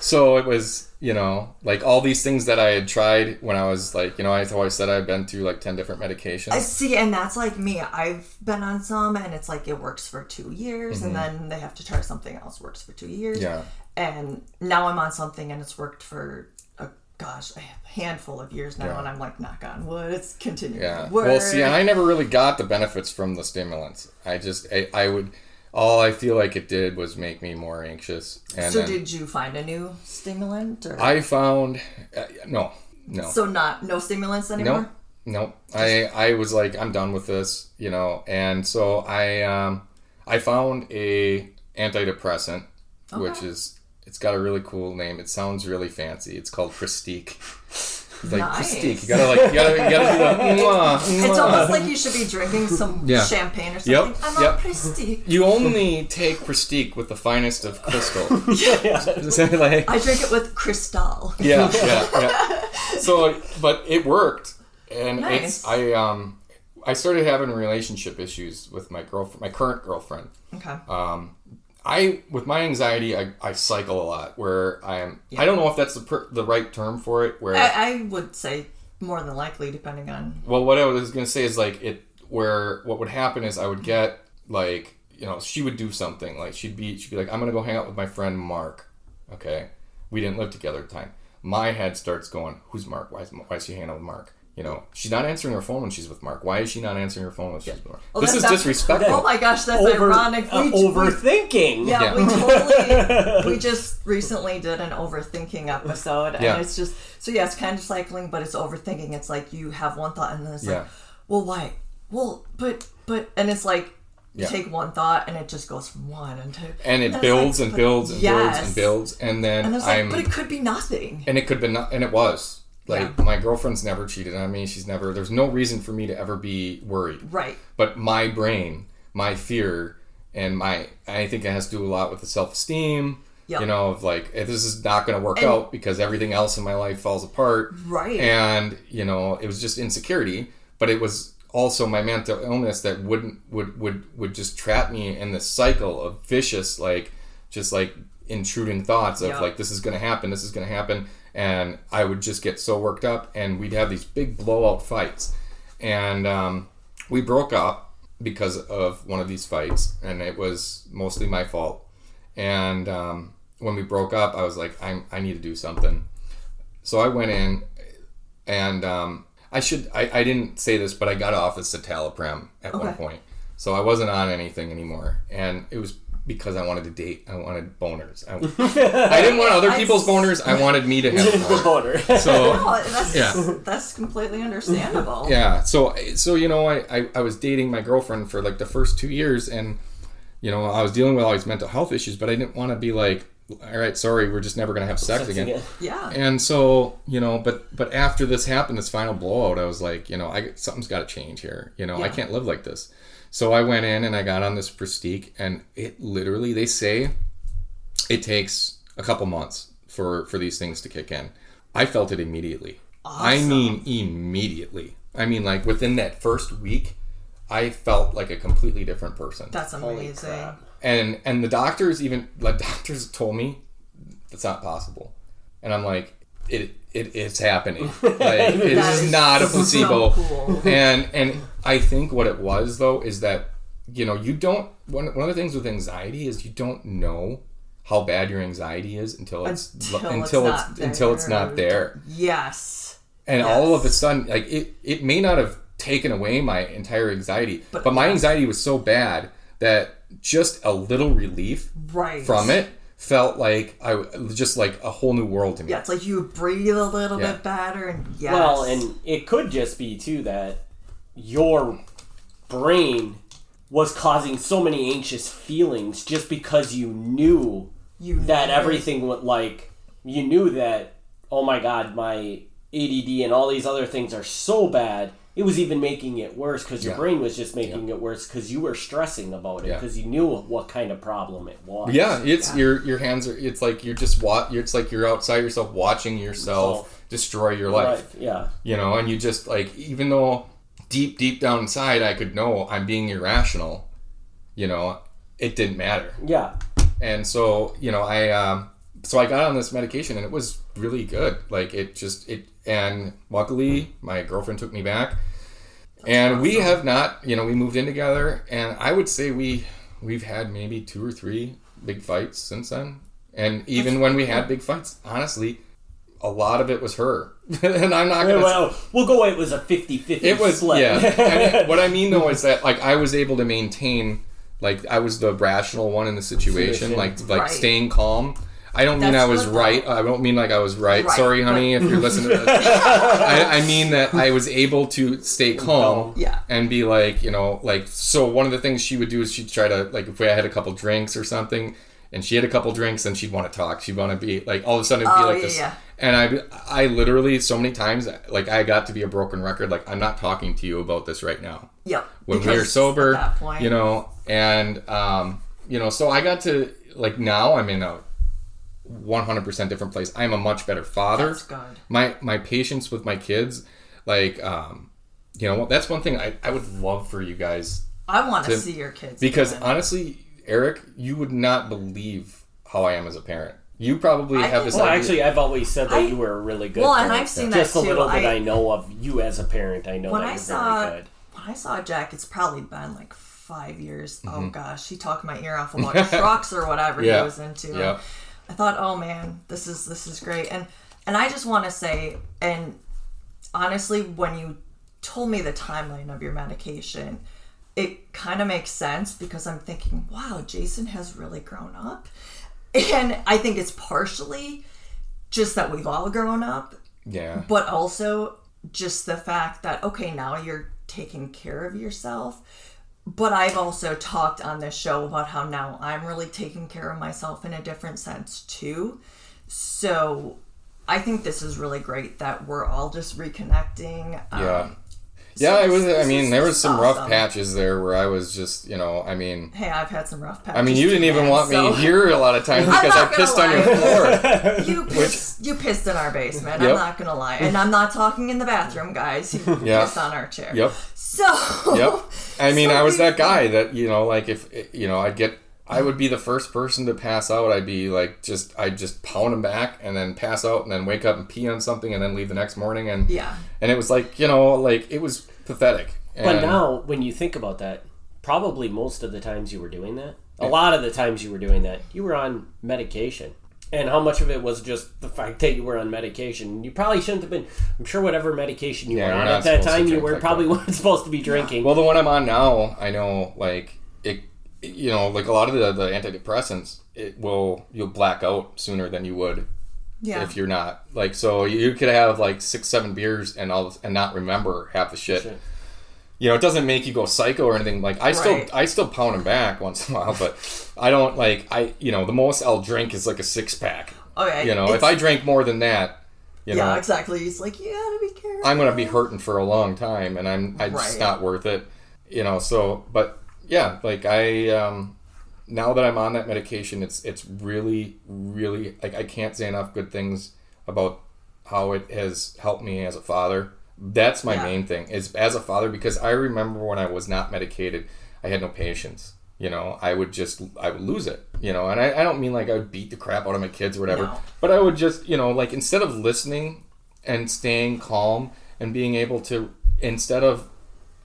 So it was, you know, like all these things that I had tried when I was like, you know, I always said I've been through like 10 different medications. I see, and that's like me. I've been on some, and it's like it works for two years, and then they have to try something else. Works for two years. Mm-hmm. Yeah. And now I'm on something, and it's worked for a gosh, a handful of years now, Yeah. and I'm like, knock on wood, it's continuing Yeah. to work. Well, see, and I never really got the benefits from the stimulants. I just, I, I would, all I feel like it did was make me more anxious. And so did you find a new stimulant, or I found, uh, no, no. so not no stimulants anymore? Nope. Nope. I I was like, I'm done with this, you know, and so I um I found a antidepressant, which is it's got a really cool name. It sounds really fancy. It's called Pristiq. It's like Nice. Pristiq. You gotta like you gotta you gotta do the mwah, It's almost like you should be drinking some Yeah. champagne or Yep, something. I'm yep. on Prestige. You only take Pristiq with the finest of crystal. Is that like- I drink it with Cristal. yeah, yeah, yeah. So, but it worked, and Nice. it's I um I started having relationship issues with my girlfriend, my current girlfriend. Okay. Um, I with my anxiety, I, I cycle a lot. Where I am, I don't know if that's the per, the right term for it. Where I, I would say more than likely, depending on. well, what I was gonna say is like it where what would happen is I would get like you know she would do something like she'd be she'd be like I'm gonna go hang out with my friend Mark. Okay, we didn't live together at the time. My head starts going, who's Mark? Why is why is she hanging out with Mark? You know, she's not answering her phone when she's with Mark. Why is she not answering her phone when she's with Mark? Oh, this that- is that's- disrespectful. Oh my gosh, that's Over, ironic. uh, We- we- overthinking. yeah, Yeah. we totally. we just recently did an overthinking episode, and Yeah. it's just so yeah, it's kind of cycling, but it's overthinking. It's like you have one thought, and then it's Yeah. like, well, why? Well, but but, and it's like you Yeah. take one thought, and it just goes from one and two, and it it's builds like, and but- builds and builds yes. and builds, and then and it's like, I'm but it could be nothing. and it could be not, and it was like my girlfriend's never cheated on me. She's never. There's no reason for me to ever be worried. Right. But my brain, my fear, and my I think it has to do a lot with the self esteem. Yep. You know, of like if this is not going to work And- out because everything else in my life falls apart. Right. And you know, it was just insecurity, but it was also my mental illness that wouldn't would would would just trap me in this cycle of vicious like just like intruding thoughts of Yeah. like this is going to happen this is going to happen and i would just get so worked up and we'd have these big blowout fights. And um, we broke up because of one of these fights and it was mostly my fault. And um, when we broke up i was like i i need to do something. So i went in and um, I should I, I didn't say this, but I got off of citalopram at one point, so I wasn't on anything anymore, and it was because I wanted to date. I wanted boners. I, I didn't want other people's boners. I wanted me to have The boners. boner. So Oh, that's Yeah. that's completely understandable. yeah, so so you know I, I I was dating my girlfriend for like the first two years, and you know I was dealing with all these mental health issues, but I didn't want to be like, all right, sorry, we're just never gonna have sex again. Yeah. And so, you know, but but after this happened, this final blowout, I was like, you know, I something's got to change here. You know, I can't live like this. So I went in and I got on this Pristiq, and it literally, they say, it takes a couple months for for these things to kick in. I felt it immediately. I mean, immediately. I mean, like within that first week, I felt like a completely different person. That's amazing. crap. and and the doctors even like doctors told me that's not possible and i'm like it, it it's happening like it is not a so placebo cool. and and i think what it was though is that you know you don't one, one of the things with anxiety is you don't know how bad your anxiety is until it's Until until it's it's, not until it's not there Yes. and all of a sudden like it, it may not have taken away my entire anxiety but, But- my anxiety was so bad that just a little relief Right. from it felt like I just like a whole new world to me. Yeah, it's like you breathe a little Yeah. bit better, and yes. Well, and it could just be too that your brain was causing so many anxious feelings just because you knew you that know everything would like you knew that oh my god my ADD and all these other things are so bad. It was even making it worse because your Yeah. brain was just making it worse because you were stressing about it Yeah. because you knew what kind of problem it was. Yeah, it's your your hands are. It's like you're just wa- It's like you're outside yourself, watching yourself Yourself. destroy your life. Right, Yeah. You know, and you just like even though deep deep down inside I could know I'm being irrational. You know, it didn't matter. Yeah. and so you know i um so i got on this medication and it was really good like it just it and luckily my girlfriend took me back and we have not you know we moved in together and i would say we we've had maybe two or three big fights since then and even when we had big fights honestly a lot of it was her and i'm not gonna Well, we'll go. It was a 50-50 it was split. yeah. I mean, what I mean though is that like I was able to maintain like I was the rational one in the situation, Situation. like like Right. staying calm. I don't mean I was good, though. right. I don't mean like I was right. Right, Sorry, honey, if you're listening to this. I, I mean that I was able to stay calm Yeah. and be like, you know, like so. One of the things she would do is she'd try to like if I had a couple drinks or something, and she had a couple drinks, and she'd want to talk. She'd want to be like all of a sudden it'd be Oh, like yeah, this. yeah. And I, I literally so many times like I got to be a broken record. Like I'm not talking to you about this right now. Yep. When we are sober, at that point, you know, and um, you know, so I got to like now I'm in a 100% different place. I'm a much better father. That's good. My my patience with my kids, like um, you know, that's one thing I, I would love for you guys I want to to- see your kids because doing. honestly, Eric, you would not believe how I am as a parent. You probably I have this. Well, idea- actually, I've always said that I- you were a really good. Well, and. I've seen just that a little bit I- I know of you as a parent. I know when that I you're saw very good. when I saw Jack, it's probably been like five years. Mm-hmm. Oh gosh, he talked my ear off about trucks or whatever Yeah. he was into. And Yeah. I thought, oh man, this is this is great, and and I just want to say, and honestly, when you told me the timeline of your medication, it kind of makes sense because I'm thinking, wow, Jason has really grown up, and I think it's partially just that we've all grown up. Yeah, but also just the fact that okay now you're taking care of yourself but i've also talked on this show about how now i'm really taking care of myself in a different sense too so i think this is really great that we're all just reconnecting um, yeah, so yeah. It was. I mean, there was just some rough patches there where I was just, you know, I mean, hey i've had some rough patches I mean, you didn't even man, want me so- here a lot of times because I not gonna pissed on your floor. you pissed, you pissed in our basement Yep. i'm not gonna lie and i'm not talking in the bathroom guys you Yeah. pissed on our chair Yep. So Yep. I mean, So I was that guy that you know, like if you know, I'd get, I would be the first person to pass out. I'd be like, just, I'd just pound him back and then pass out and then wake up and pee on something and then leave the next morning and yeah and it was like, you know, like it was pathetic. But now, when you think about that, probably most of the times you were doing that, a lot of the times you were doing that, you were on medication. And how much of it was just the fact that you were on medication? You probably shouldn't have been. I'm sure whatever medication you Yeah, were on at that time, you were like probably that. weren't supposed to be drinking. Well, the one I'm on now, I know, like it, you know, like a lot of the, the antidepressants, it will you'll black out sooner than you would yeah if you're not. Like, so you could have like six, seven beers and all and not remember half the shit. Shit. You know, it doesn't make you go psycho or anything. Like, I still, Right. I still pound them back once in a while, but I don't like I. You know, the most I'll drink is like a six pack. Okay. You know, if I drink more than that, you know, yeah, exactly. It's like, you gotta be careful. I'm gonna be hurting for a long time, and I'm it's just Right. not worth it. You know, so but yeah, like I um now that I'm on that medication, it's it's really really like I can't say enough good things about how it has helped me as a father. That's my Yeah. main thing is as a father because I remember when I was not medicated, I had no patience. You know, I would just I would lose it. You know, and I, I don't mean like I would beat the crap out of my kids or whatever, No. but I would just you know like instead of listening and staying calm and being able to instead of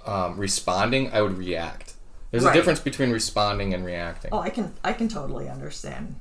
um, responding, I would react. There's Right. a difference between responding and reacting. Oh, I can I can totally understand.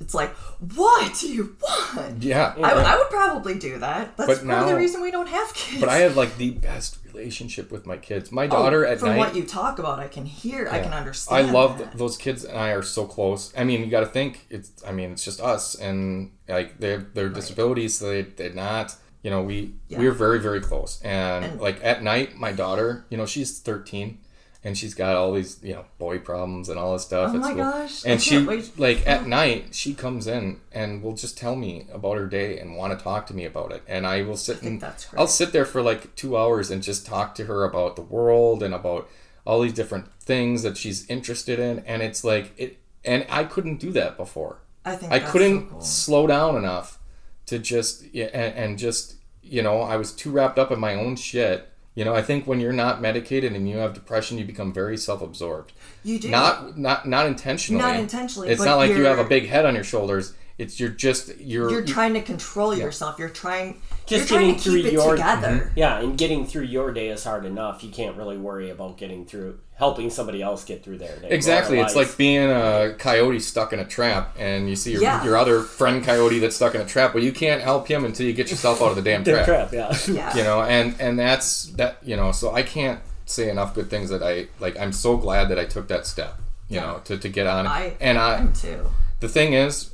It's like, what do you want? Yeah, I, I would probably do that. That's But of the reason we don't have kids. but I have like the best relationship with my kids. My oh, daughter at Oh, From night. what you talk about, I can hear. I can understand. I love that. those kids and I are so close. I mean, you got to think it's. I mean, it's just us and like their their disabilities. So they they're not. You know, we Yeah. we're very very close. And, And- like at night, my daughter, you know, she's thirteen, and she's got all these you know boy problems and all this stuff. Oh my gosh, I And she wait. like at oh. night she comes in and will just tell me about her day and want to talk to me about it, and I will sit think and. I'll sit there for like two hours and just talk to her about the world and about all these different things that she's interested in, and it's like it. And I couldn't do that before. I think I couldn't so cool. slow down enough to just yeah, and, and just you know I was too wrapped up in my own shit. You know, I think when you're not medicated and you have depression, you become very self-absorbed. You do Not not not intentionally. Not intentionally, It's not like you have a big head on your shoulders. It's you're just you're, You're you- trying to control yourself. You're trying. Just you're trying getting to through keep it your- together. Mm-hmm, yeah, and getting through your day is hard enough. You can't really worry about getting through helping somebody else get through their day. Exactly. It's like being a coyote stuck in a trap, and you see your, Yeah. your other friend coyote that's stuck in a trap. Well, you can't help him until you get yourself out of the damn Damn trap. yeah. Yeah. You know, and and that's that. You know, so I can't say enough good things that I like. I'm so glad that I took that step. You know, to, to get on it. I and I am too. the thing is,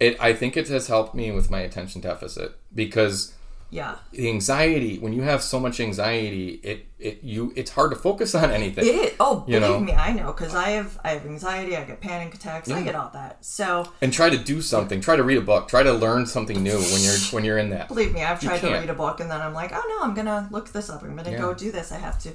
it I think it has helped me with my attention deficit because Yeah. the anxiety when you have so much anxiety, it it you it's hard to focus on anything. It is. Oh, You believe know? me, I know because I have I have anxiety. I get panic attacks. I get all that. So and try to do something. Try to read a book. Try to learn something new when you're when you're in that. believe me, I've tried to read a book and then I'm like, oh no, I'm gonna look this up. I'm gonna Yeah. go do this. I have to,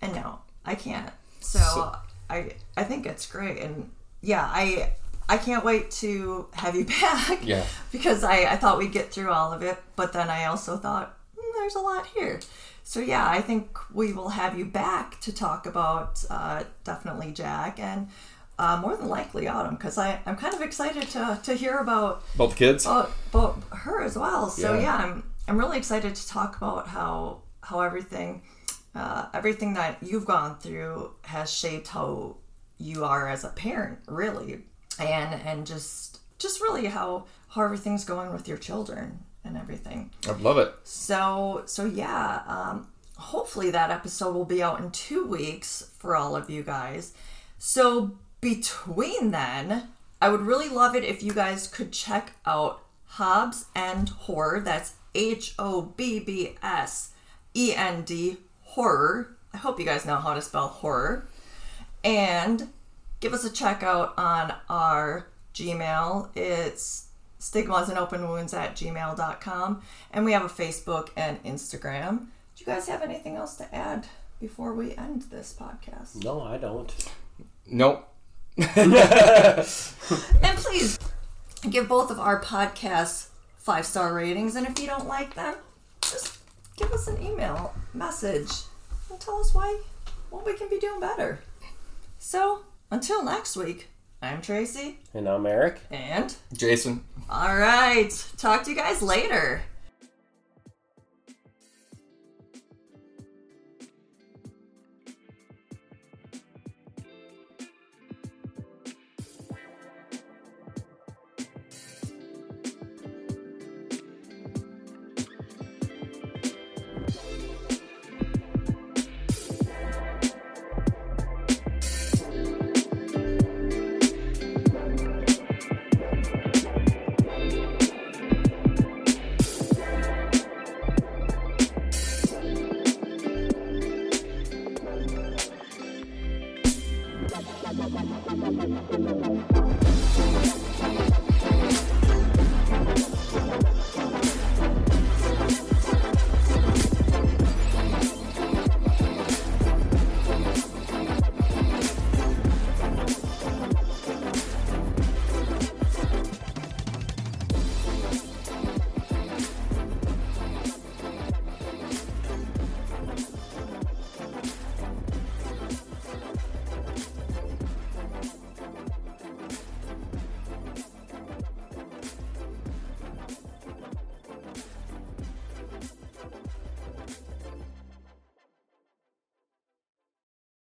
and no, I can't. So, So- I I think it's great, and yeah, I I can't wait to have you back. Yeah. Because I I thought we'd get through all of it, but then I also thought "Hmm, there's a lot here. So yeah, I think we will have you back to talk about uh, definitely Jack and. Uh, more than likely Autumn, because I'm kind of excited to, to hear about Both kids. about, about her as well. So Yeah. yeah. I'm I'm really excited to talk about how how everything uh, everything that you've gone through has shaped how you are as a parent, really, and and just just really how how everything's going with your children and everything. I love it. So so yeah, um, hopefully that episode will be out in two weeks for all of you guys. So between then, I would really love it if you guys could check out Hobbs End Horror. That's H O B B S E N D Horror. I hope you guys know how to spell horror. And give us a check out on our Gmail. It's stigmas and open wounds at gmail.com. And we have a Facebook and Instagram. Do you guys have anything else to add before we end this podcast? No, I don't. Nope. And please give both of our podcasts five star ratings. And if you don't like them, just give us an email message and tell us why what we can be doing better. So until next week, I'm Tracy And I'm Eric. and Jason. all right, talk to you guys later.